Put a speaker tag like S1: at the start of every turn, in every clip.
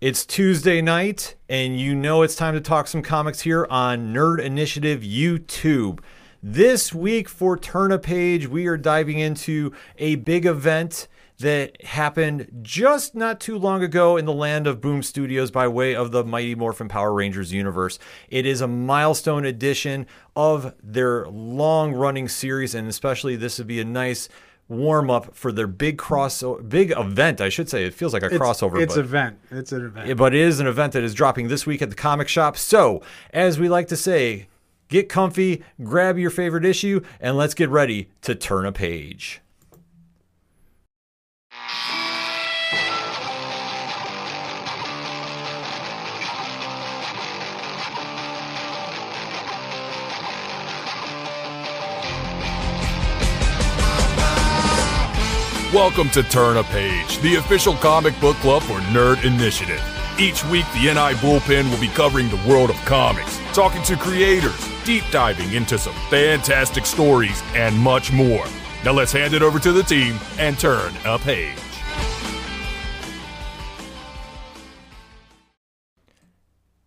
S1: It's Tuesday night, and you know it's time to talk some comics here on Nerd Initiative YouTube. This week for Turn a Page, we are diving into a big event that happened just not too long ago in the land of Boom Studios by way of the Mighty Morphin Power Rangers universe. It is a milestone edition of their long running series, and especially this would be a nice warm up for their big cross big event. I should say it feels like a
S2: It's-
S1: crossover.
S2: It's
S1: but,
S2: event. It's an event.
S1: but it is an event that is dropping this week at the comic shop. So, as we like to say, get comfy, grab your favorite issue, and let's get ready to turn a page.
S3: Welcome to Turn a Page, the official comic book club for Nerd Initiative. Each week, the NI Bullpen will be covering the world of comics, talking to creators, deep diving into some fantastic stories, and much more. Now let's hand it over to the team and turn a page.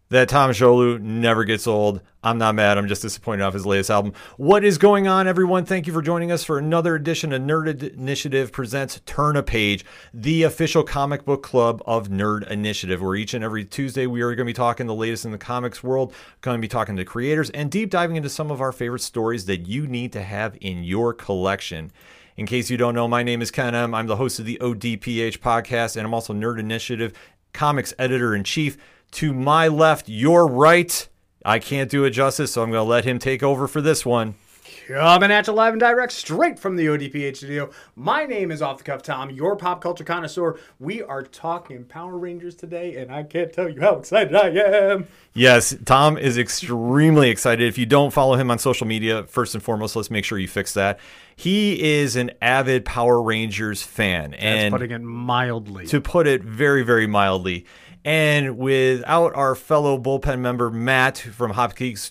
S1: That Tom Jolu never gets old. I'm not mad. I'm just disappointed off his latest album. What is going on, everyone? Thank you for joining us for another edition of Nerd Initiative presents Turn a Page, the official comic book club of Nerd Initiative, where each and every Tuesday we are going to be talking the latest in the comics world, going to be talking to creators, and deep diving into some of our favorite stories that you need to have in your collection. In case you don't know, my name is Ken M. I'm the host of the ODPH podcast, and I'm also Nerd Initiative comics editor in chief. To my left, your right. I can't do it justice, so I'm going to let him take over for this one.
S2: Coming at you live and direct straight from the ODPH studio. My name is Off the Cuff Tom, your pop culture connoisseur. We are talking Power Rangers today, and I can't tell you how excited I am.
S1: Yes, Tom is extremely excited. If you don't follow him on social media, first and foremost, let's make sure you fix that. He is an avid Power Rangers fan,
S2: That's
S1: and
S2: putting it mildly.
S1: to put it very, very mildly. And without our fellow bullpen member Matt from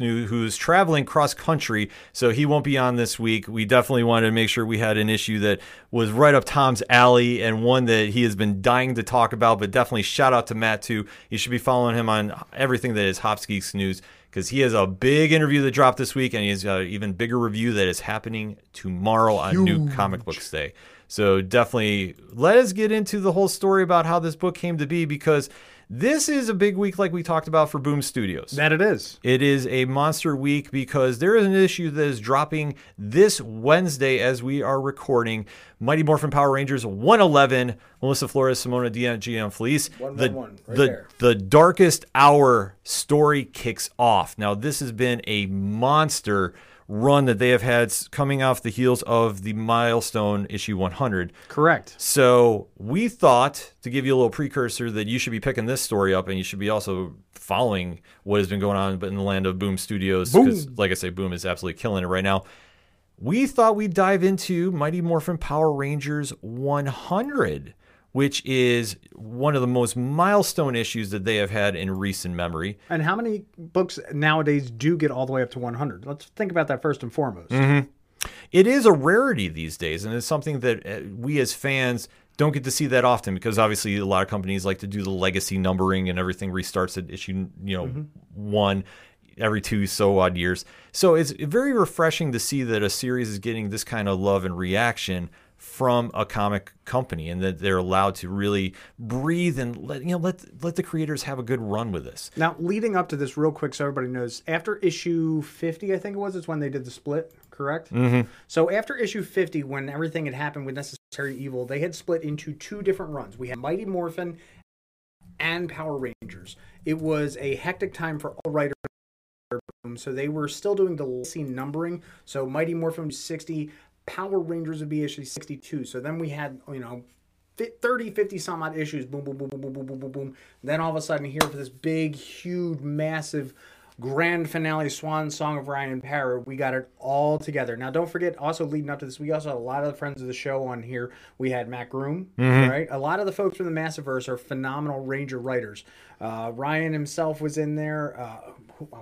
S1: New, who's traveling cross country, so he won't be on this week. We definitely wanted to make sure we had an issue that was right up Tom's alley and one that he has been dying to talk about. But definitely shout out to Matt too. You should be following him on everything that is Hopgeeks News because he has a big interview that dropped this week, and he has got an even bigger review that is happening tomorrow on New Comic Books Day. So definitely let us get into the whole story about how this book came to be because this is a big week, like we talked about for Boom Studios.
S2: that it is.
S1: It is a monster week because there is an issue that is dropping this Wednesday as we are recording. Mighty Morphin Power Rangers 111, Melissa Flores, Simona Di Gianfelice. The,
S2: 111, right
S1: the,
S2: there.
S1: the Darkest Hour story kicks off. Now, this has been a monster run that they have had coming off the heels of the milestone issue 100.
S2: Correct.
S1: So we thought to give you a little precursor that you should be picking this story up and you should be also following what has been going on but in the land of Boom Studios because like I say Boom is absolutely killing it right now. We thought we'd dive into Mighty Morphin Power Rangers 100, which is one of the most milestone issues that they have had in recent memory.
S2: And how many books nowadays do get all the way up to 100? Let's think about that first and foremost.
S1: Mm-hmm. it is a rarity these days, and it's something that uh, we as fans don't get to see that often because obviously a lot of companies like to do the legacy numbering and everything restarts at issue you know one every two so odd years. So it's very refreshing to see that a series is getting this kind of love and reaction from a comic company and that they're allowed to really breathe and let you know let let the creators have a good run with this.
S2: Now, leading up to this, real quick, so everybody knows, after issue 50, I think it was, is when they did the split, correct? Mm-hmm. So after issue 50, when everything had happened with Necessary Evil, they had split into two different runs. We had Mighty Morphin and Power Rangers. It was a hectic time for all writers. So they were still doing the legacy numbering. So Mighty Morphin 60, Power Rangers would be issue 62. So then we had, you know, fi- 30, 50 some odd issues. Boom, boom, boom, boom, boom, boom, boom, boom, boom. Then all of a sudden, here for this big, huge, massive grand finale swan song of Ryan Parrott. We got it all together. Now, don't forget, also leading up to this, we also had a lot of the friends of the show on here. We had Mat Groom,
S1: Mm-hmm.
S2: right? A lot of the folks from the Massiverse are phenomenal Ranger writers. Uh, Ryan himself was in there. Uh,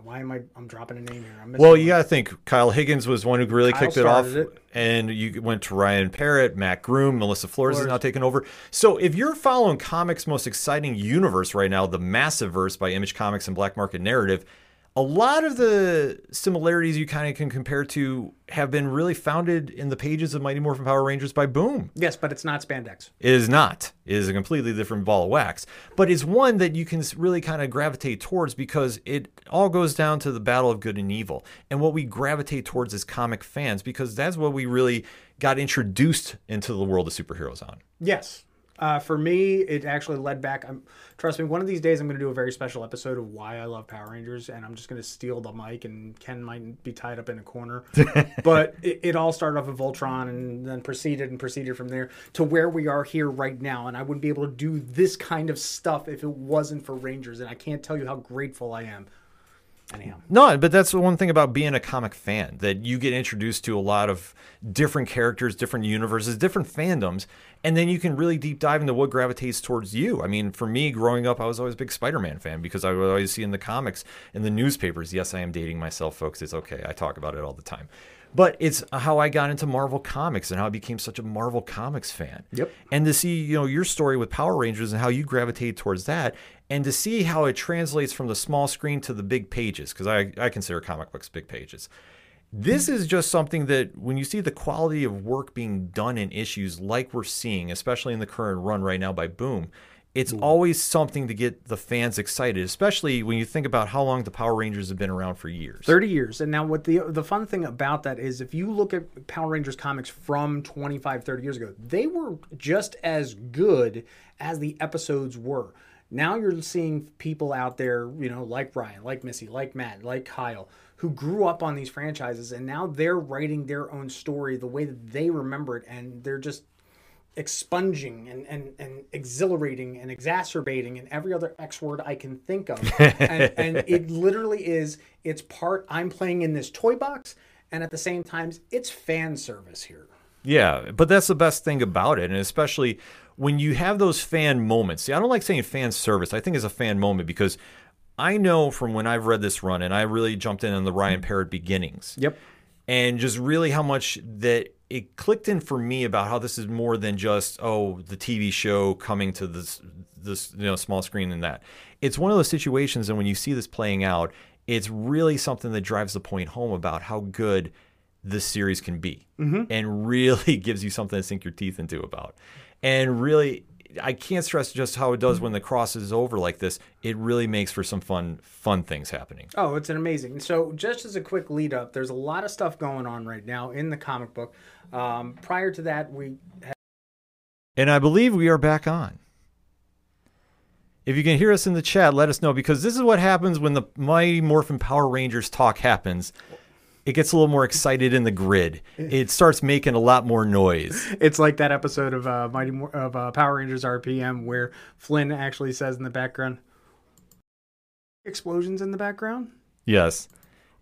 S2: why am I? I'm dropping a name here. I'm
S1: Well, you got to think Kyle Higgins was one who really
S2: Kyle
S1: kicked it off,
S2: it.
S1: and you went to Ryan Parrott, Mat Groom, Melissa Flores, is now taking over. So, if you're following comics' most exciting universe right now, the Massive Verse by Image Comics and Black Market Narrative, a lot of the similarities you kind of can compare to have been really founded in the pages of Mighty Morphin Power Rangers by Boom.
S2: yes, but it's not spandex.
S1: It is not. It is a completely different ball of wax, but it's one that you can really kind of gravitate towards because it all goes down to the battle of good and evil and what we gravitate towards as comic fans because that's what we really got introduced into the world of superheroes on.
S2: Yes. Uh, for me, it actually led back. I'm, trust me, one of these days I'm going to do a very special episode of why I love Power Rangers, and I'm just going to steal the mic, and Ken might be tied up in a corner. but it, it all started off with Voltron, and then proceeded and proceeded from there to where we are here right now. And I wouldn't be able to do this kind of stuff if it wasn't for Rangers, and I can't tell you how grateful I am. Anyhow,
S1: No, but that's the one thing about being a comic fan that you get introduced to a lot of different characters, different universes, different fandoms, and then you can really deep dive into what gravitates towards you. I mean, for me, growing up, I was always a big Spider-Man fan because I would always see in the comics, in the newspapers. Yes, I am dating myself, folks. It's okay. I talk about it all the time. But it's how I got into Marvel Comics and how I became such a Marvel Comics fan.
S2: Yep.
S1: And to see, you know, your story with Power Rangers and how you gravitate towards that, and to see how it translates from the small screen to the big pages, because I, I consider comic books big pages. This is just something that when you see the quality of work being done in issues like we're seeing, especially in the current run right now by Boom, it's mm. always something to get the fans excited, especially when you think about how long the Power Rangers have been around for years.
S2: 30 years. And now what the the fun thing about that is if you look at Power Rangers comics from 25, 30 years ago, they were just as good as the episodes were. Now you're seeing people out there, you know, like Ryan, like Missy, like Matt, like Kyle, who grew up on these franchises and now they're writing their own story the way that they remember it and they're just expunging and, and, and exhilarating and exacerbating and every other X word I can think of. and, and it literally is, it's part I'm playing in this toy box, and at the same time, it's fan service here.
S1: Yeah, but that's the best thing about it, and especially when you have those fan moments. See, I don't like saying fan service. I think it's a fan moment because I know from when I've read this run, and I really jumped in on the Ryan Parrott beginnings.
S2: Yep.
S1: and just really how much that it clicked in for me about how this is more than just oh the TV show coming to this this you know small screen and that. It's one of those situations, and when you see this playing out, it's really something that drives the point home about how good this series can be, mm-hmm. and really gives you something to sink your teeth into about, and really. I can't stress just how it does when the cross is over like this. It really makes for some fun, fun things happening.
S2: Oh, it's an amazing. So, just as a quick lead up, there's a lot of stuff going on right now in the comic book. Um, prior to that, we Had-
S1: And I believe we are back on. If you can hear us in the chat, let us know because this is what happens when the Mighty Morphin Power Rangers talk happens. It gets a little more excited in the grid. It starts making a lot more noise.
S2: It's like that episode of uh, Mighty Mor- of uh, Power Rangers RPM where Flynn actually says in the background, "Explosions in the background."
S1: Yes.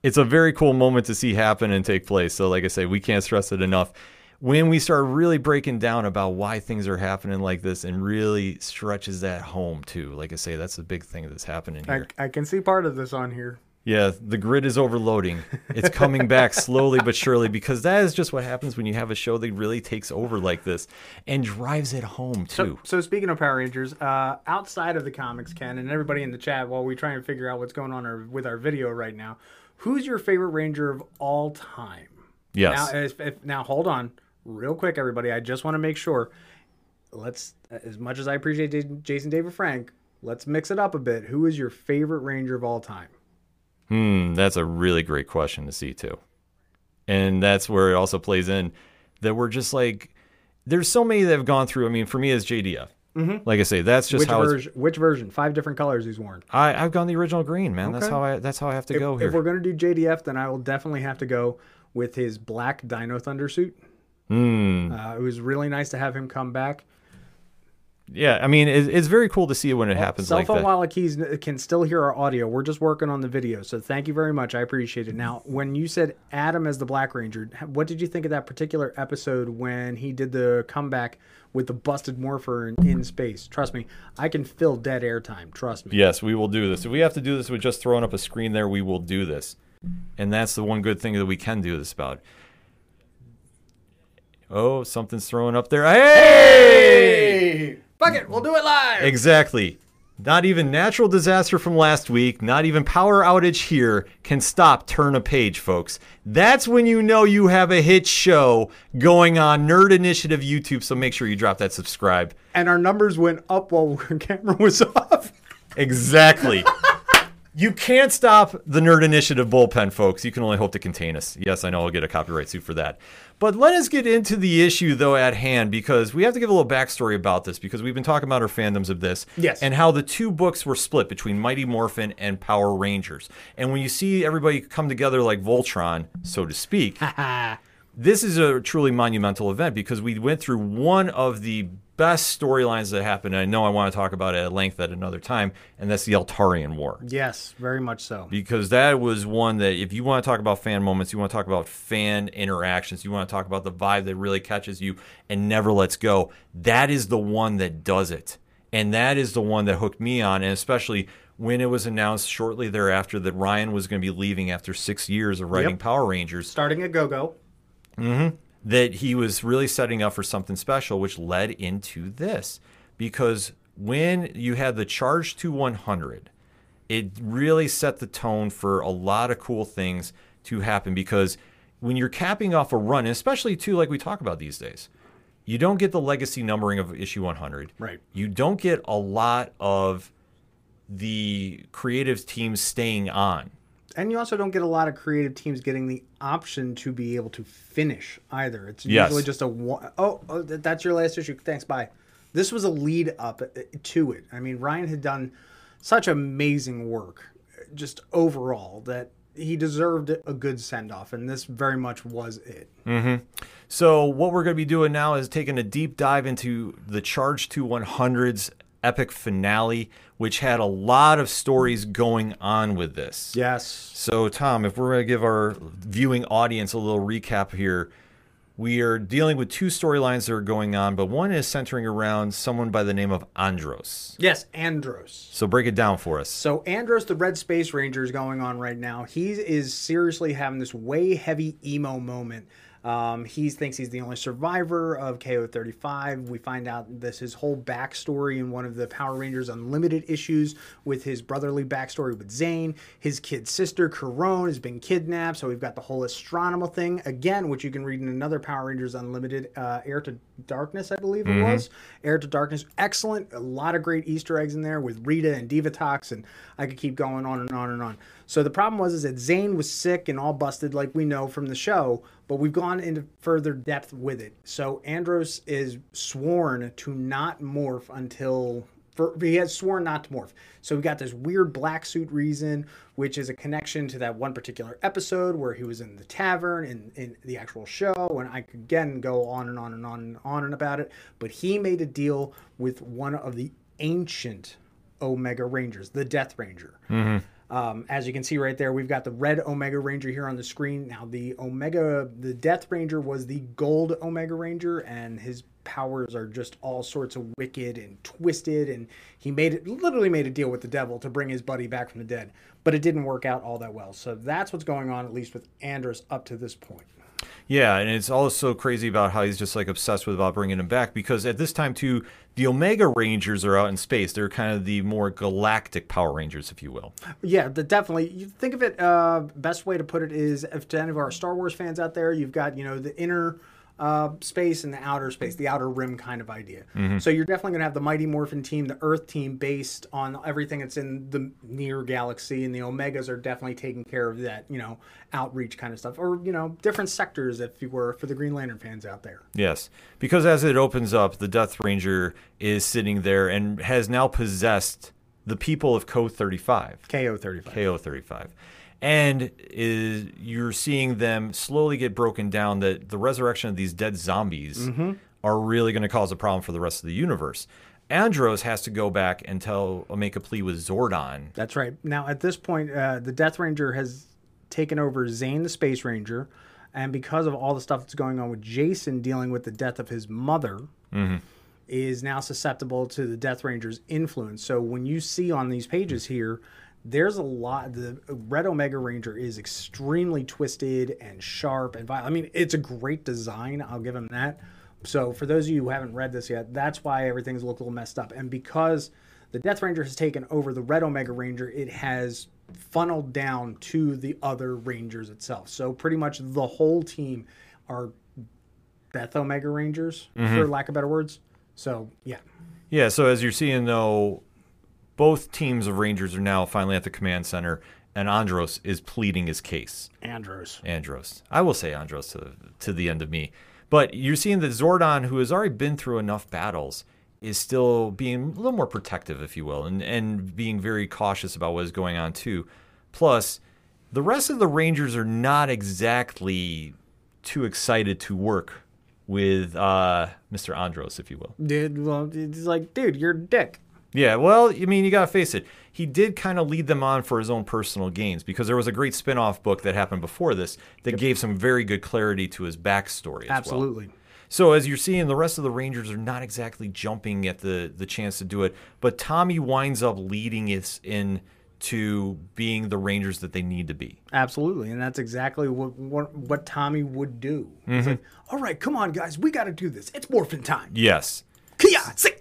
S1: It's a very cool moment to see happen and take place. So, like I say, we can't stress it enough. When we start really breaking down about why things are happening like this and really stretches that home, too. Like I say, that's the big thing that's happening here.
S2: I, I can see part of this on here.
S1: Yeah, the grid is overloading. It's coming back slowly but surely because that is just what happens when you have a show that really takes over like this and drives it home too.
S2: So, so speaking of Power Rangers, uh, outside of the comics, Ken, and everybody in the chat, while we try and figure out what's going on our, with our video right now, who's your favorite Ranger of all time?
S1: yes.
S2: Now, if, if, now hold on, real quick, everybody. I just want to make sure. Let's, as much as I appreciate Jason David Frank, let's mix it up a bit. Who is your favorite Ranger of all time?
S1: Hmm, that's a really great question to see too. And that's where it also plays in that we're just like there's so many that have gone through. I mean, for me as JDF, like I say, that's just
S2: Which
S1: how it's,
S2: version? Which version? Five different colors he's worn.
S1: I, I've gone the original green, man. That's how I that's how I have to
S2: If,
S1: go here.
S2: if we're gonna do JDF, then I will definitely have to go with his black Dino Thunder suit.
S1: Hmm.
S2: Uh, it was really nice to have him come back.
S1: Yeah, I mean, it, it's very cool to see it when it happens
S2: Cell phone
S1: that.
S2: wallet keys can still hear our audio. We're just working on the video, so thank you very much. I appreciate it. Now, when you said Adam as the Black Ranger, what did you think of that particular episode when he did the comeback with the busted morpher in, in space? Trust me, I can fill dead air time. Trust me.
S1: Yes, we will do this. If we have to do this with just throwing up a screen there, we will do this. And that's the one good thing that we can do this about. Oh, something's throwing up there. Hey!
S2: Fuck it, we'll do it live.
S1: Exactly. Not even natural disaster from last week, not even power outage here can stop Turn a Page, folks. That's when you know you have a hit show going on Nerd Initiative YouTube, so make sure you drop that subscribe.
S2: And our numbers went up while our camera was off.
S1: Exactly. you can't stop the Nerd Initiative bullpen, folks. You can only hope to contain us. Yes, I know I'll get a copyright suit for that. But let us get into the issue, though, at hand, because we have to give a little backstory about this, because we've been talking about our fandoms of this.
S2: Yes.
S1: And how the two books were split between Mighty Morphin and Power Rangers. And when you see everybody come together like Voltron, so to speak, this is a truly monumental event because we went through one of the best storylines that happened. I know I want to talk about it at length at another time, and that's the Eltarian War.
S2: yes, very much so.
S1: Because that was one that, if you want to talk about fan moments, you want to talk about fan interactions, you want to talk about the vibe that really catches you and never lets go, that is the one that does it. And that is the one that hooked me on, and especially when it was announced shortly thereafter that Ryan was going to be leaving after six years of writing
S2: Yep.
S1: Power Rangers
S2: Starting a Go Go. Mm-hmm.
S1: That he was really setting up for something special, which led into this. Because when you had the charge to 100, it really set the tone for a lot of cool things to happen. Because when you're capping off a run, especially too, like we talk about these days, you don't get the legacy numbering of issue 100.
S2: Right.
S1: You don't get a lot of the creative teams staying on.
S2: And you also don't get a lot of creative teams getting the option to be able to finish either. It's
S1: Yes.
S2: usually just a one oh, oh, th- that's your last issue. Thanks, bye. This was a lead up uh, to it. I mean, Ryan had done such amazing work just overall that he deserved a good send off, and this very much was it.
S1: So what we're going to be doing now is taking a deep dive into the Charge to 100's epic finale, which had a lot of stories going on with this.
S2: Yes.
S1: So Tom, if we're going to give our viewing audience a little recap here, we are dealing with two storylines that are going on, but one is centering around someone by the name of Andros.
S2: Yes, Andros.
S1: So break it down for us.
S2: So Andros, the Red Space Ranger, is going on right now. He is seriously having this way heavy emo moment. Um, he thinks he's the only survivor of KO35. We find out this his whole backstory in one of the Power Rangers Unlimited issues with his brotherly backstory with Zhane. His kid sister, Karone, has been kidnapped. So we've got the whole Astronema thing again, which you can read in another Power Rangers Unlimited, uh, Heir to Darkness, I believe it mm-hmm. was. Heir to Darkness, excellent. A lot of great Easter eggs in there with Rita and Divatox, and I could keep going on and on and on. So the problem was is that Zhane was sick and all busted, like we know from the show, but we've gone into further depth with it. So Andros is sworn to not morph until for, he has sworn not to morph. So we got this weird black suit reason, which is a connection to that one particular episode where he was in the tavern in, in the actual show. And I could again go on and on and on and on and about it. But he made a deal with one of the ancient Omega Rangers, the Death Ranger. Mm-hmm. Um, as you can see right there, we've got the red Omega Ranger here on the screen. Now, the Omega, the Death Ranger was the gold Omega Ranger, and his powers are just all sorts of wicked and twisted. And he made it, literally made a deal with the devil to bring his buddy back from the dead, but it didn't work out all that well. So that's what's going on, at least with Andros up to this point.
S1: Yeah, and it's also crazy about how he's just like obsessed with about bringing him back because at this time too, the Omega Rangers are out in space. They're kind of the more galactic Power Rangers, if you will.
S2: Yeah, the, definitely. You think of it. Uh, best way to put it is, if to any of our Star Wars fans out there, you've got you know the inner uh, space and the outer space, the outer rim kind of idea. So you're definitely going to have the Mighty Morphin team, the Earth team, based on everything that's in the near galaxy, and the Omegas are definitely taking care of that, you know, outreach kind of stuff, or you know, different sectors, if you were, for the Green Lantern fans out there.
S1: Yes, because as it opens up, the Death Ranger is sitting there and has now possessed the people of Co 35.
S2: KO thirty five.
S1: KO 35. And is you're seeing them slowly get broken down that the resurrection of these dead zombies are really going to cause a problem for the rest of the universe. Andros has to go back and tell make a plea with Zordon.
S2: That's right. Now, at this point, uh, the Death Ranger has taken over Zhane, the Space Ranger, and because of all the stuff that's going on with Jason dealing with the death of his mother, is now susceptible to the Death Ranger's influence. So when you see on these pages here, there's a lot. The Red Omega Ranger is extremely twisted and sharp and violent. I mean, it's a great design. I'll give him that. So for those of you who haven't read this yet, that's why everything's looked a little messed up. And because the Death Ranger has taken over the Red Omega Ranger, it has funneled down to the other Rangers itself. So pretty much the whole team are Death Omega Rangers, mm-hmm. for lack of better words. So yeah,
S1: Yeah, so as you're seeing though, both teams of Rangers are now finally at the command center, and Andros is pleading his case.
S2: Andros.
S1: Andros. I will say Andros to, to the end of me. But you're seeing that Zordon, who has already been through enough battles, is still being a little more protective, if you will, and, and being very cautious about what is going on, too. Plus, the rest of the Rangers are not exactly too excited to work with uh, Mr. Andros, if you will.
S2: Dude, well, it's like, dude, you're a dick.
S1: Yeah, well, I mean, you got to face it. He did kind of lead them on for his own personal gains because there was a great spin off book that happened before this that gave some very good clarity to his backstory as well.
S2: Absolutely.
S1: So as you're seeing, the rest of the Rangers are not exactly jumping at the the chance to do it, but Tommy winds up leading us in to being the Rangers that they need to be.
S2: Absolutely, and that's exactly what what, what Tommy would do. It's mm-hmm. like, all right, come on, guys, we got to do this. It's morphin time.
S1: Yes.
S2: Kia, sick.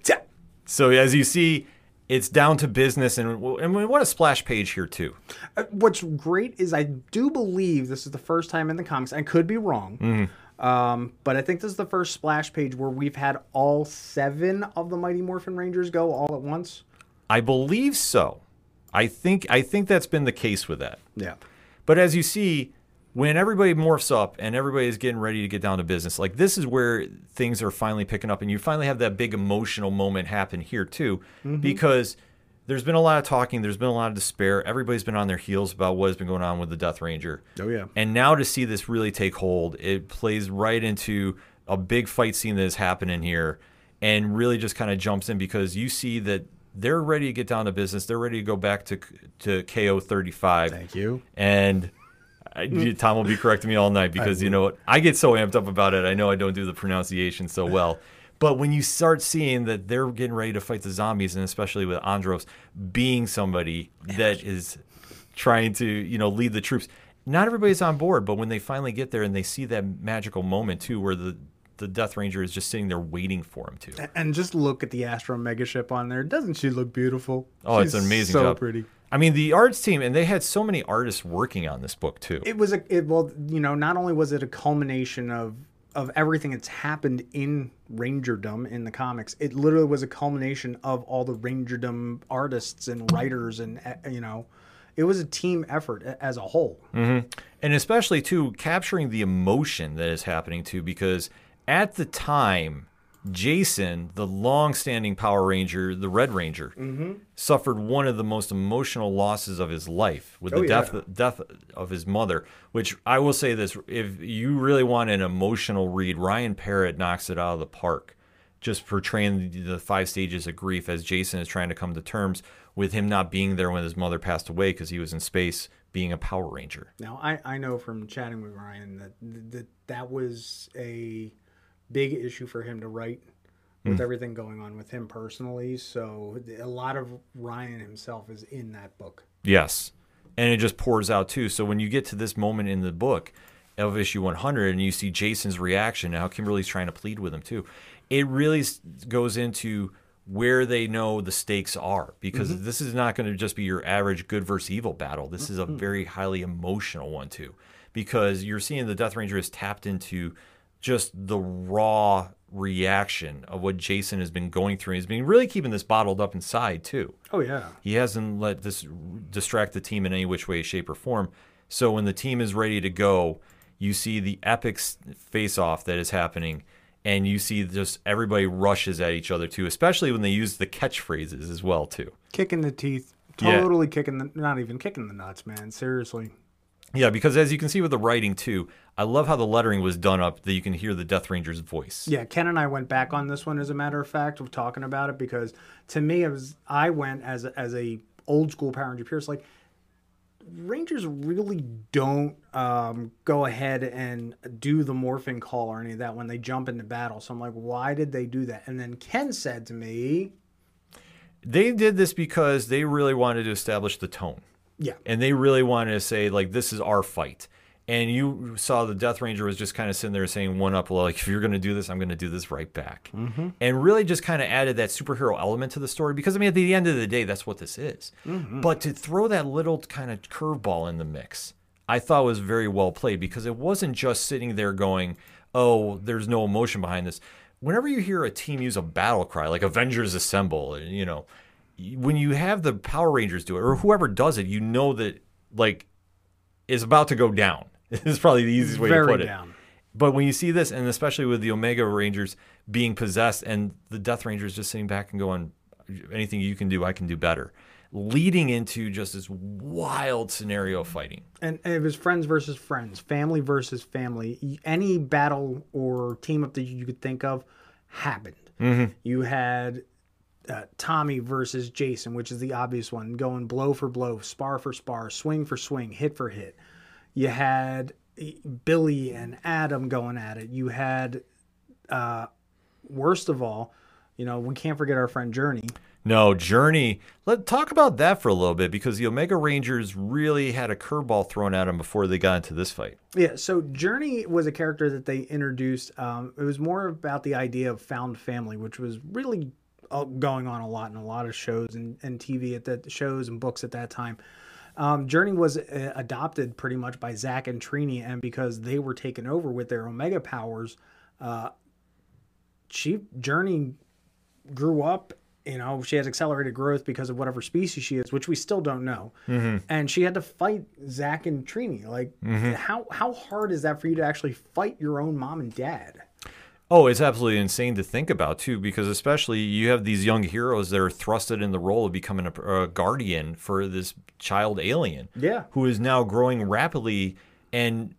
S1: So as you see, it's down to business, and and we want a splash page here too.
S2: Uh, What's great is I do believe this is the first time in the comics. I could be wrong, um, but I think this is the first splash page where we've had all seven of the Mighty Morphin Rangers go all at once.
S1: I believe so. I think I think that's been the case with that.
S2: Yeah.
S1: But as you see, when everybody morphs up and everybody is getting ready to get down to business, like this is where things are finally picking up, and you finally have that big emotional moment happen here too, mm-hmm. because there's been a lot of talking, there's been a lot of despair. Everybody's been on their heels about what has been going on with the Death Ranger.
S2: Oh, yeah.
S1: And now to see this really take hold, it plays right into a big fight scene that is happening here, and really just kind of jumps in because you see that they're ready to get down to business. They're ready to go back to to KO 35.
S2: Thank you.
S1: And I, mm. Tom will be correcting me all night because you know what? I get so amped up about it. I know I don't do the pronunciation so well. But when you start seeing that they're getting ready to fight the zombies, and especially with Andros being somebody that is trying to, you know, lead the troops, not everybody's on board. But when they finally get there and they see that magical moment too, where the the Death Ranger is just sitting there waiting for him to.
S2: And just look at the Astro Mega ship on there. Doesn't she look beautiful?
S1: Oh, it's an amazing
S2: so
S1: job.
S2: pretty.
S1: I mean, the arts team, and they had so many artists working on this book too.
S2: It was a it, well, you know, not only was it a culmination of of everything that's happened in Rangerdom in the comics, it literally was a culmination of all the Rangerdom artists and writers, and uh, you know, it was a team effort as a whole.
S1: and especially too capturing the emotion that is happening too because at the time jason the long-standing power ranger the red ranger mm-hmm. suffered one of the most emotional losses of his life with the
S2: Oh, yeah.
S1: death death of his mother which i will say this if you really want an emotional read ryan parrott knocks it out of the park just portraying the- the five stages of grief as Jason is trying to come to terms with him not being there when his mother passed away because he was in space being a Power Ranger.
S2: Now, I, I know from chatting with Ryan that that that was a big issue for him to write with hmm. everything going on with him personally. So a lot of Ryan himself is in that book.
S1: Yes. And it just pours out too. So when you get to this moment in the book of issue 100 and you see Jason's reaction and how Kimberly's trying to plead with him too, it really goes into where they know the stakes are because mm-hmm. this is not going to just be your average good versus evil battle. This is a very highly emotional one too because you're seeing the Death Ranger is tapped into just the raw reaction of what Jason has been going through. He's been really keeping this bottled up inside too.
S2: Oh yeah,
S1: He hasn't let this distract the team in any which way, shape, or form. So when the team is ready to go, you see the epic face off that is happening, and you see just everybody rushes at each other too, especially when they use the catchphrases as well too.
S2: kicking the teeth,
S1: Yeah.
S2: totally kicking the not even kicking the nuts, man. Seriously.
S1: Yeah, because as you can see with the writing too, I love how the lettering was done up that you can hear the Death Ranger's voice.
S2: Yeah, Ken and I went back on this one as a matter of fact of talking about it because to me it was I went as a, as a old school Power Ranger Pierce like Rangers really don't um, go ahead and do the morphing call or any of that when they jump into battle. So I'm like, why did they do that? And then Ken said to me,
S1: They did this because they really wanted to establish the tone.
S2: Yeah,
S1: and they really wanted to say like this is our fight. And you saw the death ranger was just kind of sitting there saying one up well, like if you're going to do this i'm going to do this right back. Mm-hmm. And really just kind of added that superhero element to the story because i mean at the end of the day that's what this is. Mm-hmm. But to throw that little kind of curveball in the mix i thought was very well played because it wasn't just sitting there going oh there's no emotion behind this. Whenever you hear a team use a battle cry like avengers assemble you know when you have the Power Rangers do it, or whoever does it, you know that like is about to go down. is probably the easiest way to
S2: very
S1: put it.
S2: down.
S1: But when you see this, and especially with the Omega Rangers being possessed, and the Death Rangers just sitting back and going, "Anything you can do, I can do better," leading into just this wild scenario fighting.
S2: And, and it was friends versus friends, family versus family. Any battle or team up that you could think of happened. Mm-hmm. You had uh, Tommy versus Jason, which is the obvious one, going blow for blow, spar for spar, swing for swing, hit for hit. You had eh, Billy and Adam going at it. You had, uh, worst of all, you know, we can't forget our friend Journey.
S1: No, Journey. Let's talk about that for a little bit because the Omega Rangers really had a curveball thrown at them before they got into this fight.
S2: Yeah, so Journey was a character that they introduced. Um, it was more about the idea of found family, which was really going on a lot in a lot of shows and, and TV at the shows and books at that time. Um, Journey was uh, adopted pretty much by Zack and Trini, and because they were taken over with their Omega powers, uh, she Journey grew up. You know, she has accelerated growth because of whatever species she is, which we still don't know. And she had to fight Zack and Trini. Like, how how hard is that for you to actually fight your own mom and dad?
S1: Oh, it's absolutely insane to think about too, because especially you have these young heroes that are thrusted in the role of becoming a, a guardian for this child alien,
S2: Yeah.
S1: who is now growing rapidly, and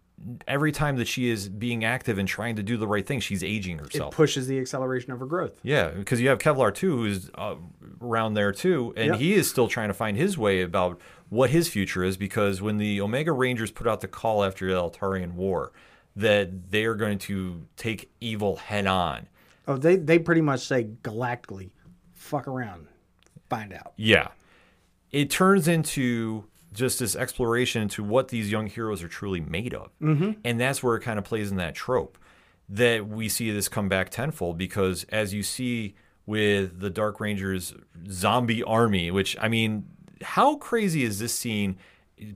S1: every time that she is being active and trying to do the right thing, she's aging herself.
S2: It pushes the acceleration of her growth.
S1: yeah, because you have Kevlar too, who's uh, around there too, and
S2: Yep.
S1: he is still trying to find his way about what his future is. Because when the Omega Rangers put out the call after the Eltarian War, that they are going to take evil head on.
S2: Oh, they they pretty much say galactically, fuck around, find out.
S1: Yeah. It turns into just this exploration into what these young heroes are truly made of. Mm-hmm. And that's where it kind of plays in that trope that we see this come back tenfold because as you see with the Dark Rangers zombie army, which I mean, how crazy is this scene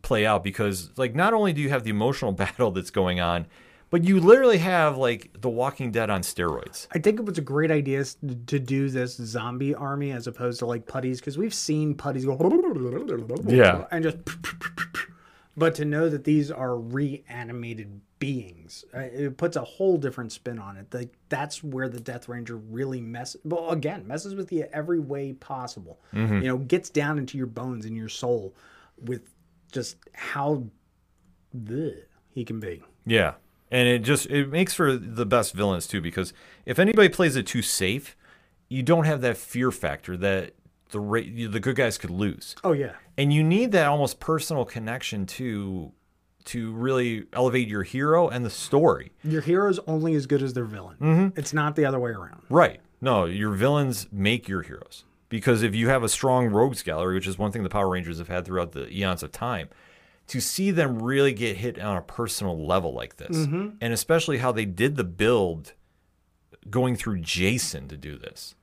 S1: play out? Because like not only do you have the emotional battle that's going on, but you literally have like the Walking Dead on steroids.
S2: I think it was a great idea to do this zombie army as opposed to like putties because we've seen putties go
S1: Yeah.
S2: and just but to know that these are reanimated beings uh, it puts a whole different spin on it like that's where the death ranger really mess well again messes with you every way possible you know gets down into your bones and your soul with just how bleh he can be
S1: Yeah. And it just it makes for the best villains too because if anybody plays it too safe, you don't have that fear factor that the ra- the good guys could lose.
S2: oh yeah
S1: And you need that almost personal connection to to really elevate your hero and the story.
S2: Your hero's only as good as their villain. Mm-hmm. It's not the other way around.
S1: Right. No, your villains make your heroes. Because if you have a strong rogues gallery, which is one thing the Power Rangers have had throughout the eons of time, to see them really get hit on a personal level like this, mm-hmm. and especially how they did the build going through Jason to do this,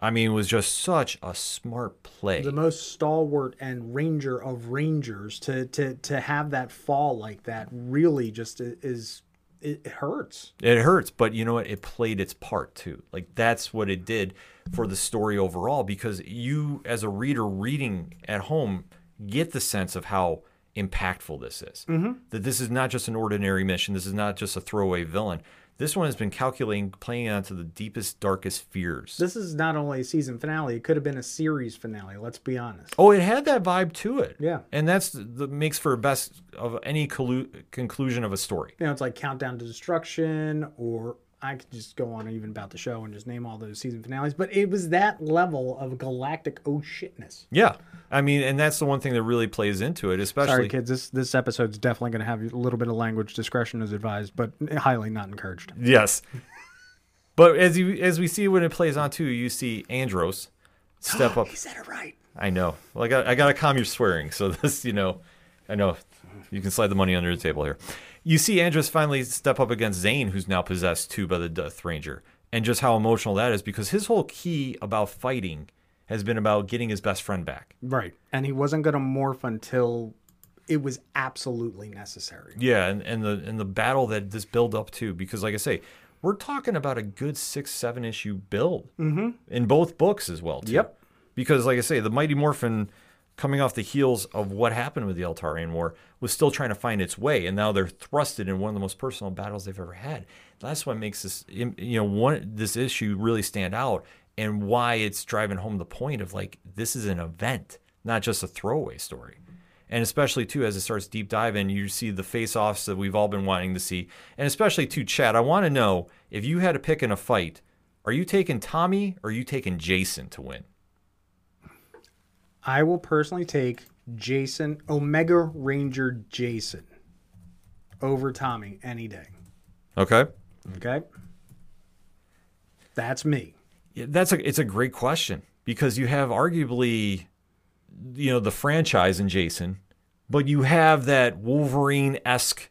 S1: I mean, it was just such a smart play.
S2: The most stalwart and ranger of rangers to to to have that fall like that really just is it hurts.
S1: It hurts, but you know what? It played its part too. Like that's what it did for the story overall because you, as a reader reading at home, get the sense of how impactful this is. Mm-hmm. That this is not just an ordinary mission. This is not just a throwaway villain. This one has been calculating, playing onto the deepest, darkest fears.
S2: This is not only a season finale; it could have been a series finale. Let's be honest.
S1: oh, it had that vibe to it.
S2: Yeah.
S1: and that's the, makes for best of any collu- conclusion of a story.
S2: You know, it's like Countdown to Destruction, or I could just go on even about the show and just name all those season finales. But it was that level of galactic oh shitness.
S1: Yeah, I mean, and that's the one thing that really plays into it, especially.
S2: Sorry, kids. This this episode's definitely going to have a little bit of language discretion is advised, but highly not encouraged.
S1: Yes. But as you as we see when it plays on too, you see Andros step up.
S2: He said it right.
S1: I know. Well, I got I got to calm your swearing. So this, you know, I know you can slide the money under the table here. You see Andros finally step up against Zhane, who's now possessed too by the Death Ranger, and just how emotional that is because his whole key about fighting has been about getting his best friend back.
S2: Right, and he wasn't going to morph until it was absolutely necessary.
S1: Yeah, and, and the and the battle that this build up to, because like I say, we're talking about a good six, seven issue build mm-hmm. in both books as well. Too.
S2: Yep.
S1: Because like I say, the Mighty Morphin coming off the heels of what happened with the Eltarian War was still trying to find its way, and now they're thrusted in one of the most personal battles they've ever had. That's what makes this you know one this issue really stand out, and why it's driving home the point of like this is an event, not just a throwaway story. And especially too as it starts deep diving you see the face offs that we've all been wanting to see. And especially too chad i want to know if you had to pick in a fight are you taking tommy or are you taking jason to win
S2: I will personally take Jason Omega Ranger Jason over Tommy any day.
S1: okay
S2: Okay, that's me.
S1: Yeah, that's a it's a great question because you have arguably you know the franchise in jason but you have that wolverine-esque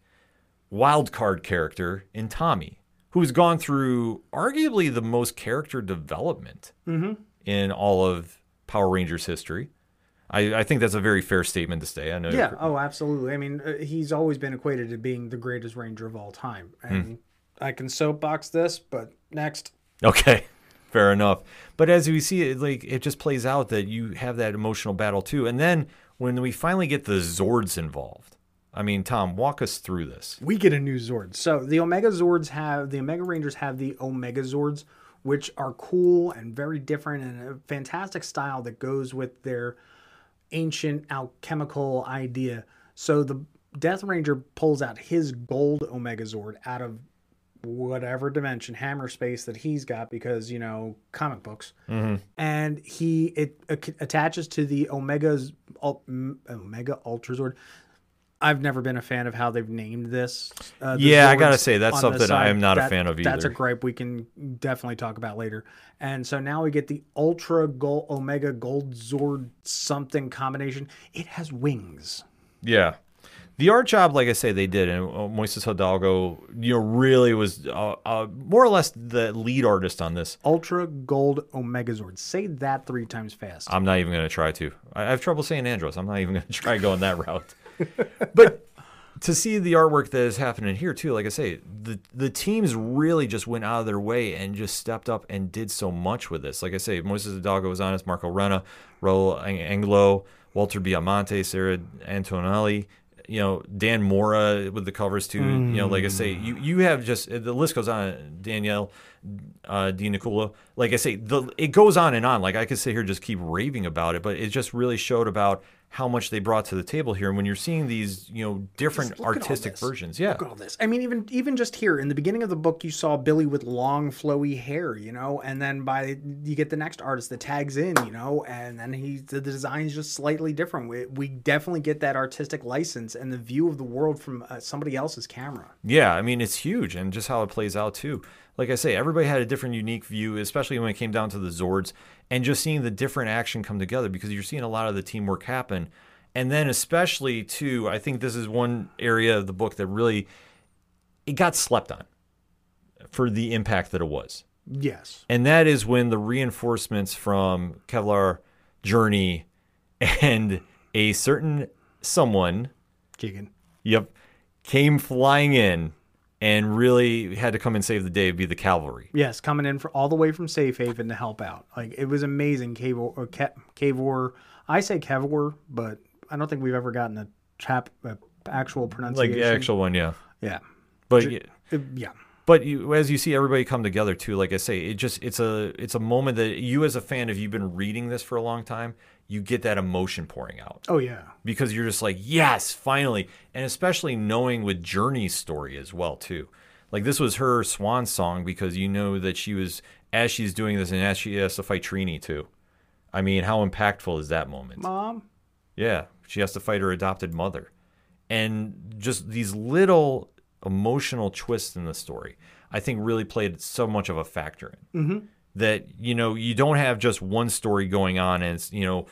S1: wild card character in tommy who's gone through arguably the most character development mm-hmm. in all of power rangers history I, I think that's a very fair statement to say i know
S2: Yeah. Oh, absolutely. I mean, uh, he's always been equated to being the greatest ranger of all time, and I can soapbox this, but next.
S1: Okay, fair enough. But as we see it, like it just plays out that you have that emotional battle too, and then when we finally get the Zords involved, I mean, Tom, walk us through this.
S2: we get a new Zord. So the Omega Zords have the Omega Rangers have the Omega Zords, which are cool and very different and a fantastic style that goes with their ancient alchemical idea. So the Death Ranger pulls out his gold Omega Zord out of whatever dimension hammer space that he's got because you know comic books. Mm-hmm. And he it ac- attaches to the omega's omega ultra zord I've never been a fan of how they've named this. Uh,
S1: Yeah, I gotta say, that's something I am not a fan of either.
S2: That's a gripe we can definitely talk about later. And so now we get the Ultra Gold Omega Gold Zord something combination. It has wings.
S1: Yeah. The art job, like I say, they did, and uh, Moises Hidalgo, you know, really was uh, uh, more or less the lead artist on this.
S2: Ultra Gold Omega Zord. Say that three times fast.
S1: I'm not even going to try to. I I have trouble saying Andros. I'm not even going to try going that route. but to see the artwork that is happening here too, like I say, the the teams really just went out of their way and just stepped up and did so much with this. Like I say, Moises Hidalgo was on it, Marco Renna, Raul Ang- Anglo, Walter Baiamonte, Sara Antonelli. You know Dan Mora with the covers too. You know, like I say, you you have just the list goes on. Danielle uh, Di Nicola. Like I say, the it goes on and on. Like I could sit here just keep raving about it, but it just really showed about how much they brought to the table here. And when you're seeing these, you know, different
S2: Look at all
S1: artistic versions, yeah,
S2: Look at all this. I mean, even even just here in the beginning of the book, you saw Billy with long, flowy hair, you know, and then by you get the next artist that tags in, you know, and then he the design's just slightly different. We, we definitely get that artistic license and the view of the world from uh, somebody else's camera.
S1: yeah. I mean, it's huge, and just how it plays out too. Like I say, everybody had a different, unique view, especially when it came down to the Zords, and just seeing the different action come together because you're seeing a lot of the teamwork happen. And then, especially too, I think this is one area of the book that really it got slept on for the impact that it was.
S2: Yes.
S1: And that is when the reinforcements from Kevlar Journey and a certain someone,
S2: Keegan.
S1: yep, came flying in and really had to come and save the day, be the cavalry.
S2: Yes, coming in for all the way from Safe Haven to help out. Like it was amazing. Cave or Ke- Cavor. I say Kevor, but I don't think we've ever gotten a chap a actual pronunciation.
S1: Like the actual one, yeah.
S2: Yeah.
S1: But yeah,
S2: Uh, yeah.
S1: but you, as you see everybody come together too, like I say, it just it's a it's a moment that you as a fan, if you've been reading this for a long time, you get that emotion pouring out
S2: Oh yeah.
S1: because you're just like, yes, finally, and especially knowing with Journey's story as well too. Like this was her swan song because you know that she was as she's doing this and as she has to fight Trini too. I mean, how impactful is that moment?
S2: Mom.
S1: Yeah, she has to fight her adopted mother. And just these little emotional twists in the story, I think really played so much of a factor in. Mm-hmm. That, you know, you don't have just one story going on and it's, you know,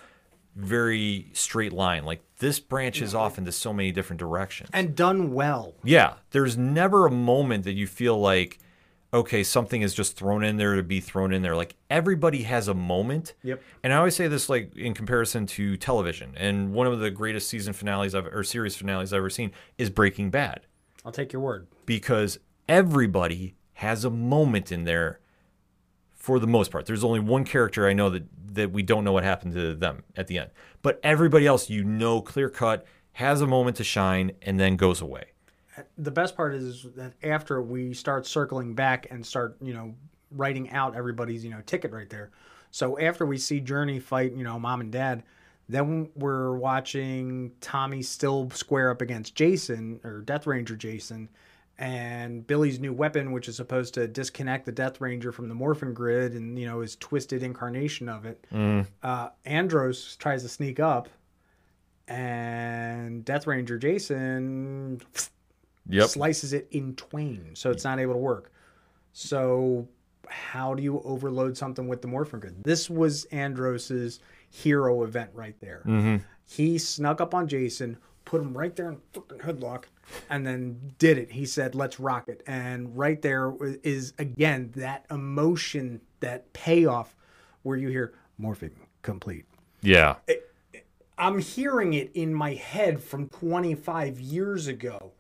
S1: very straight line. Like this branches off into so many different directions.
S2: And done well.
S1: Yeah, there's never a moment that you feel like, okay, something is just thrown in there to be thrown in there. Like everybody has a moment.
S2: Yep.
S1: And I always say this like in comparison to television. And one of the greatest season finales I've or series finales I've ever seen is Breaking Bad
S2: I'll take your word.
S1: because everybody has a moment in there for the most part. There's only one character I know that that we don't know what happened to them at the end. But everybody else you know clear cut has a moment to shine and then goes away.
S2: The best part is that after we start circling back and start, you know, writing out everybody's, you know, ticket right there. So after we see Journey fight, you know, mom and dad, then we're watching Tommy still square up against Jason or Death Ranger Jason and Billy's new weapon, which is supposed to disconnect the Death Ranger from the Morphin Grid and, you know, his twisted incarnation of it. Uh, Andros tries to sneak up and Death Ranger Jason
S1: Yep.
S2: slices it in twain, so it's not able to work. So, how do you overload something with the morphin grid? This was Andros's hero event right there.
S1: Mm-hmm.
S2: He snuck up on Jason, put him right there in fucking headlock, and then did it. He said, "Let's rock it." And right there is again that emotion, that payoff, where you hear morphing complete.
S1: Yeah.
S2: I'm hearing it in my head from 25 years ago